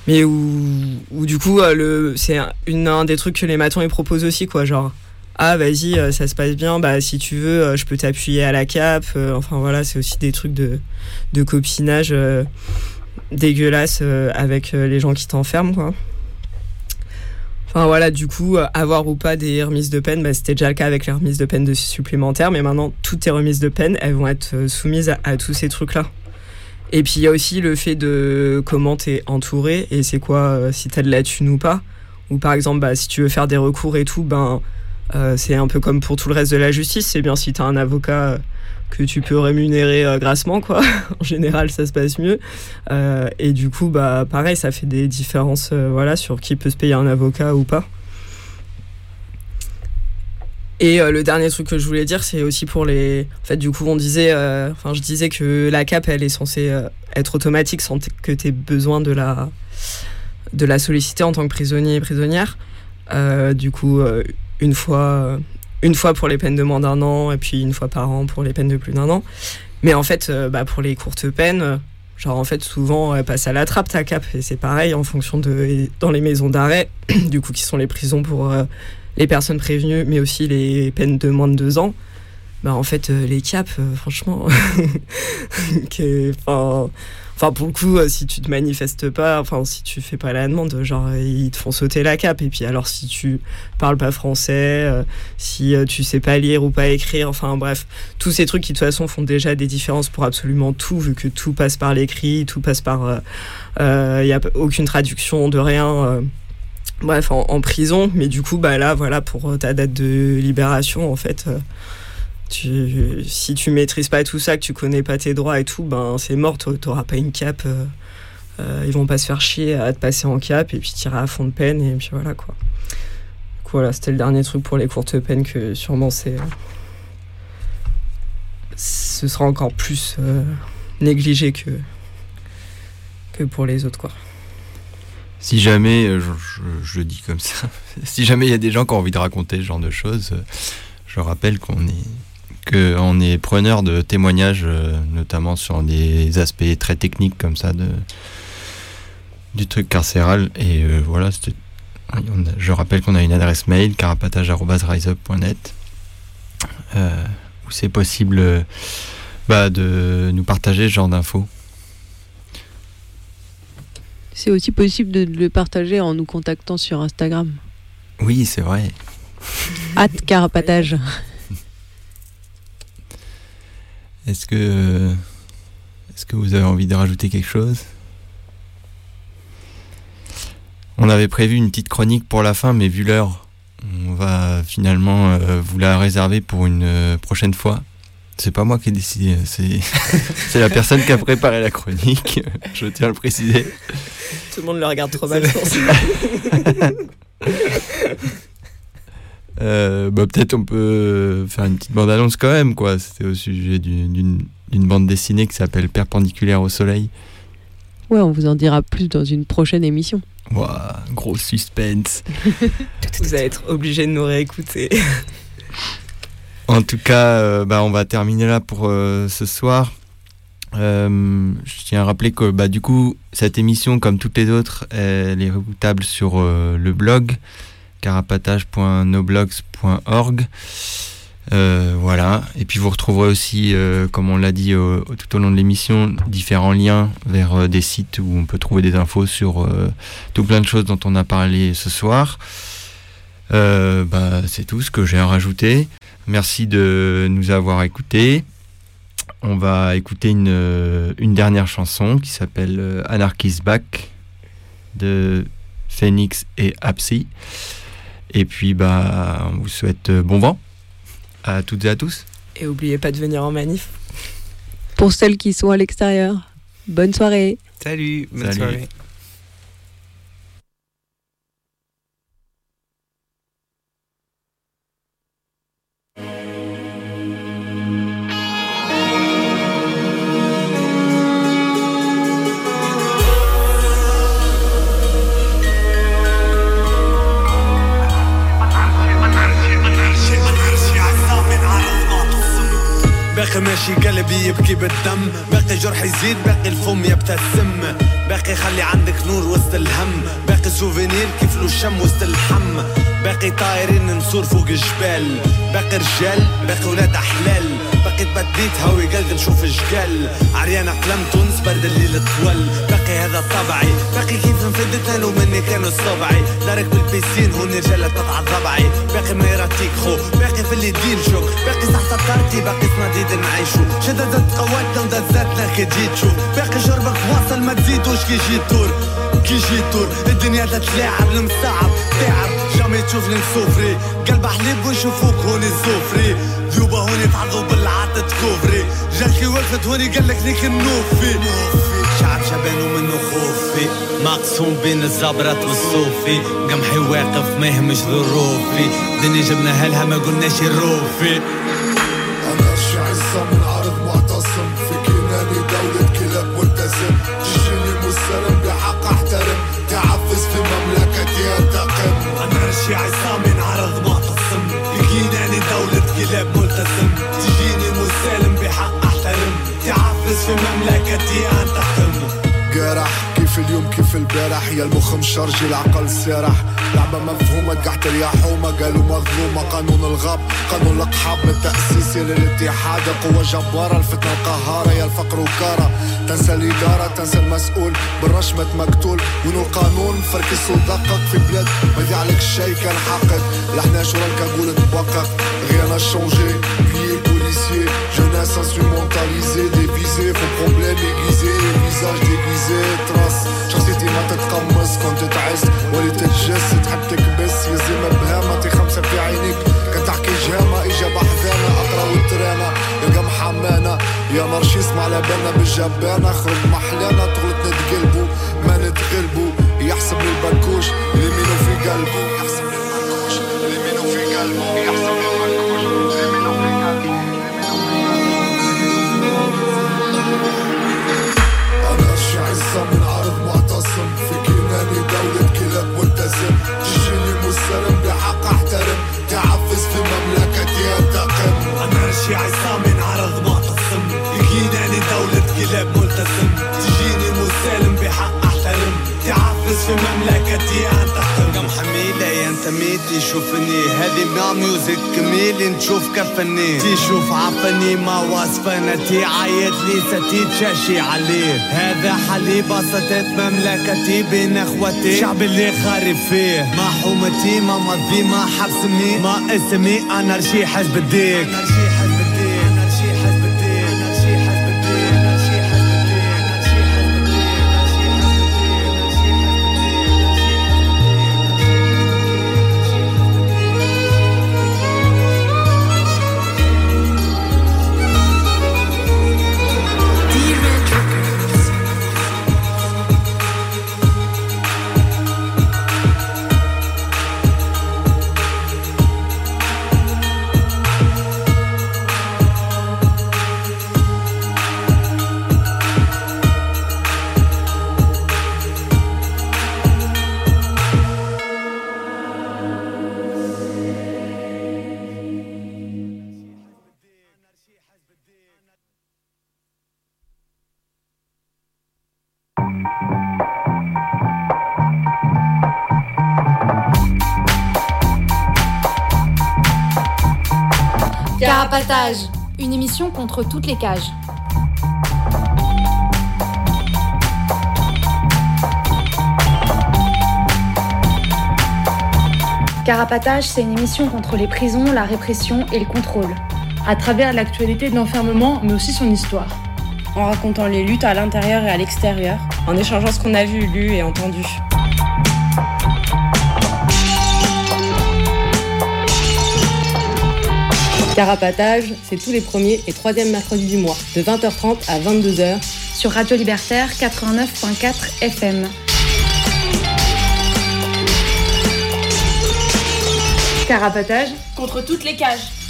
Speaker 3: mais où, où, du coup le c'est un, un, des trucs que les matons ils proposent aussi quoi genre ah vas-y euh, ça se passe bien bah si tu veux euh, je peux t'appuyer à la cape euh, enfin voilà c'est aussi des trucs de, de copinage dégueulasse avec les gens qui t'enferment quoi. Enfin voilà du coup avoir ou pas des remises de peine bah, c'était déjà le cas avec les remises de peine de supplémentaires mais maintenant toutes tes remises de peine elles vont être soumises à, tous ces trucs là et puis il y a aussi le fait de comment t'es entouré et c'est quoi si t'as de la thune ou pas. Ou par exemple bah, si tu veux faire des recours et tout ben euh, c'est un peu comme pour tout le reste de la justice. C'est bien si tu as un avocat euh, que tu peux rémunérer euh, grassement, quoi. en général, ça se passe mieux. et du coup, bah, pareil, ça fait des différences voilà, sur qui peut se payer un avocat ou pas. Et le dernier truc que je voulais dire, c'est aussi pour les. En fait, du coup, on disait. Enfin, je disais que la CAP, elle est censée être automatique sans que tu aies besoin de la, de la solliciter en tant que prisonnier et prisonnière. du coup, une fois une fois pour les peines de moins d'un an et puis une fois par an pour les peines de plus d'un an. Mais en fait, euh, bah, pour les courtes peines, euh, genre en fait souvent elle passe à la trappe ta cap et c'est pareil en fonction de dans les maisons d'arrêt, du coup qui sont les prisons pour euh, les personnes prévenues, mais aussi les peines de moins de deux ans. Bah en fait les caps, franchement, enfin Enfin, pour le coup, euh, si tu te manifestes pas, enfin, si tu fais pas la demande, genre, ils te font sauter la cape. Et puis, alors, si tu parles pas français, euh, si euh, tu sais pas lire ou pas écrire, enfin, bref, tous ces trucs qui, de toute façon, font déjà des différences pour absolument tout, vu que tout passe par l'écrit, tout passe par. Il n'y a aucune traduction de rien. bref, en, prison. Mais du coup, bah là, voilà, pour ta date de libération, en fait si tu maîtrises pas tout ça, que tu connais pas tes droits et tout, ben c'est mort, tu n'auras pas une cape. Euh, euh, ils vont pas se faire chier à te passer en cap et puis tirer à fond de peine et puis voilà quoi. voilà, c'était le dernier truc pour les courtes peines que sûrement c'est. Ce sera encore plus euh, négligé que, que pour les autres quoi.
Speaker 5: Si jamais, je, je, le dis comme ça, si jamais il y a des gens qui ont envie de raconter ce genre de choses, je rappelle qu'on est qu'on est preneur de témoignages, euh, notamment sur des aspects très techniques comme ça de, du truc carcéral. Et euh, voilà, je rappelle qu'on a une adresse mail carapatage.riseup.net euh, où c'est possible bah, de nous partager ce genre d'infos.
Speaker 7: C'est aussi possible de le partager en nous contactant sur Instagram.
Speaker 5: Oui, c'est vrai.
Speaker 7: Hâte carapatage.
Speaker 5: Est-ce que, est-ce que vous avez envie de rajouter quelque chose? On avait prévu une petite chronique pour la fin, mais vu l'heure, on va finalement euh, vous la réserver pour une euh, prochaine fois. C'est pas moi qui ai décidé, c'est, c'est la personne qui a préparé la chronique, je tiens à le préciser.
Speaker 3: Tout le monde le regarde trop mal,
Speaker 5: Euh, bah, peut-être on peut faire une petite bande-annonce quand même, quoi. C'était au sujet d'une bande dessinée qui s'appelle Perpendiculaire au soleil.
Speaker 7: Ouais, on vous en dira plus dans une prochaine émission.
Speaker 5: Ouah, gros suspense.
Speaker 3: vous allez être obligé de nous réécouter.
Speaker 5: en tout cas, euh, bah, on va terminer là pour euh, ce soir. je tiens à rappeler que bah, du coup, cette émission, comme toutes les autres, elle est réécoutable sur le blog carapatage.noblogs.org. Euh, voilà. Et puis vous retrouverez aussi, euh, comme on l'a dit tout au long de l'émission, différents liens vers euh, des sites où on peut trouver des infos sur tout plein de choses dont on a parlé ce soir. Bah, c'est tout ce que j'ai à rajouter. Merci de nous avoir écoutés. On va écouter une, une dernière chanson qui s'appelle Anarchist Back de Phoenix et Apsy. Et puis, bah, on vous souhaite euh, bon vent à toutes et à tous.
Speaker 3: Et n'oubliez pas de venir en manif.
Speaker 7: Pour celles qui sont à l'extérieur, bonne soirée.
Speaker 6: Salut, bonne soirée.
Speaker 13: ماشي قلبي يبكي بالدم. باقي جرح يزيد باقي الفم يبتسم. باقي خلي عندك نور وسط الهم. باقي سوفينير كيف له شم وسط اللحم باقي طايرين نصور فوق الجبال. باقي رجال باقي ولاد أحلال. باقي تبديت هوي قلب نشوف الجبال عريانة قلم تونس برد الليل طول باقي هذا طبعي. باقي كيف نفدت لو مني كانوا صبعي دارك بالبيسين هون رجالة تقطع ضبعي باقي ما يراتيك خو. باقي في اللي دين شوك باقي صح سكرتي باقي صناديد نعيشو. شددت قواتنا ودزاتنا كي تجي باقي شربك واصل ما تزيدوش كي جي تور؟ كي جي تور؟ الدنيا تتلاعب المصعب تعب. جامي تشوفني نسوفري قلب حليب ويشوفوك هوني الزوفري. ذيوبة هوني تعضوا بالعطة كوفري جاكي وقفت هوني قالك ليك النوفي شعب شبان ومنه خوفي. مقسوم بين الزبرات والصوفي. قمحي واقف ما يهمش ظروفي دنيا جبنا هلها ما قلناش الروفي
Speaker 14: أنا عصا من
Speaker 13: ماشي عصامي عرض ما تصم لقيناني دولة كلاب ملتزم تجيني مسالم بحق احترم تعفس في مملكتي ان تحتم
Speaker 14: جرح كيف اليوم كيف البارح؟ يا المخ مشرجي العقل سارح. لعبة مفهومة تحت اليحومة. قالوا مظلومة قانون الغاب. قانون القحاب من التأسيس إلى الاتحاد قوة جبارة الفتنة القهارة. يا الفقر وكارة تنسى الإدارة تنسى المسؤول. بالرشمة مقتول. وينو القانون؟ فركس ودقق في بلاد ما عليك الشي كان حقق لحنا راك أقول تبقق rien n'a changé plié policier jeunesse instrumentalisée dévisée faux problème aiguisé visage déguisé. Trace. شخصيتي ما تتقمص كنت تعس وليت تتجس تحب تكبس يا زلمة بهامة. تي خمسة في عينيك كنت تحكي جهامة اجا بحذانا أقرأ والترامة. يلقى محمانا يا مرشي اسمع بالنا بالجبانة. خرج محلانا تغلط نتقلبو ما نتقلبو. يحسب البكوش اللي مينو في قلبو. يحسب البكوش اللي مينو في قلبو. يحسب في مملكتي انتقم
Speaker 13: كم حميلة ينتمي تشوفني هذه ما ميوزك كميلي نشوف كفني. تشوف عفني ما وصفنا تي عيط لي ستي تشاشي عليه هذا حالي بسطت مملكتي بين إخوتي. شعب اللي خارب فيه. ما حومتي ما مضي ما حبسني. ما اسمي أنا رشي حزب الديك.
Speaker 1: Contre toutes les cages. Carapatage, c'est une émission contre les prisons, la répression et le contrôle.
Speaker 2: À travers l'actualité de l'enfermement, mais aussi son histoire.
Speaker 4: En racontant les luttes à l'intérieur et à l'extérieur.
Speaker 3: En échangeant ce qu'on a vu, lu et entendu.
Speaker 4: Carapatage, c'est tous les premiers et troisièmes mercredis du mois, de 20h30 à 22h.
Speaker 1: Sur Radio Libertaire 89.4 FM.
Speaker 2: Carapatage contre toutes les cages.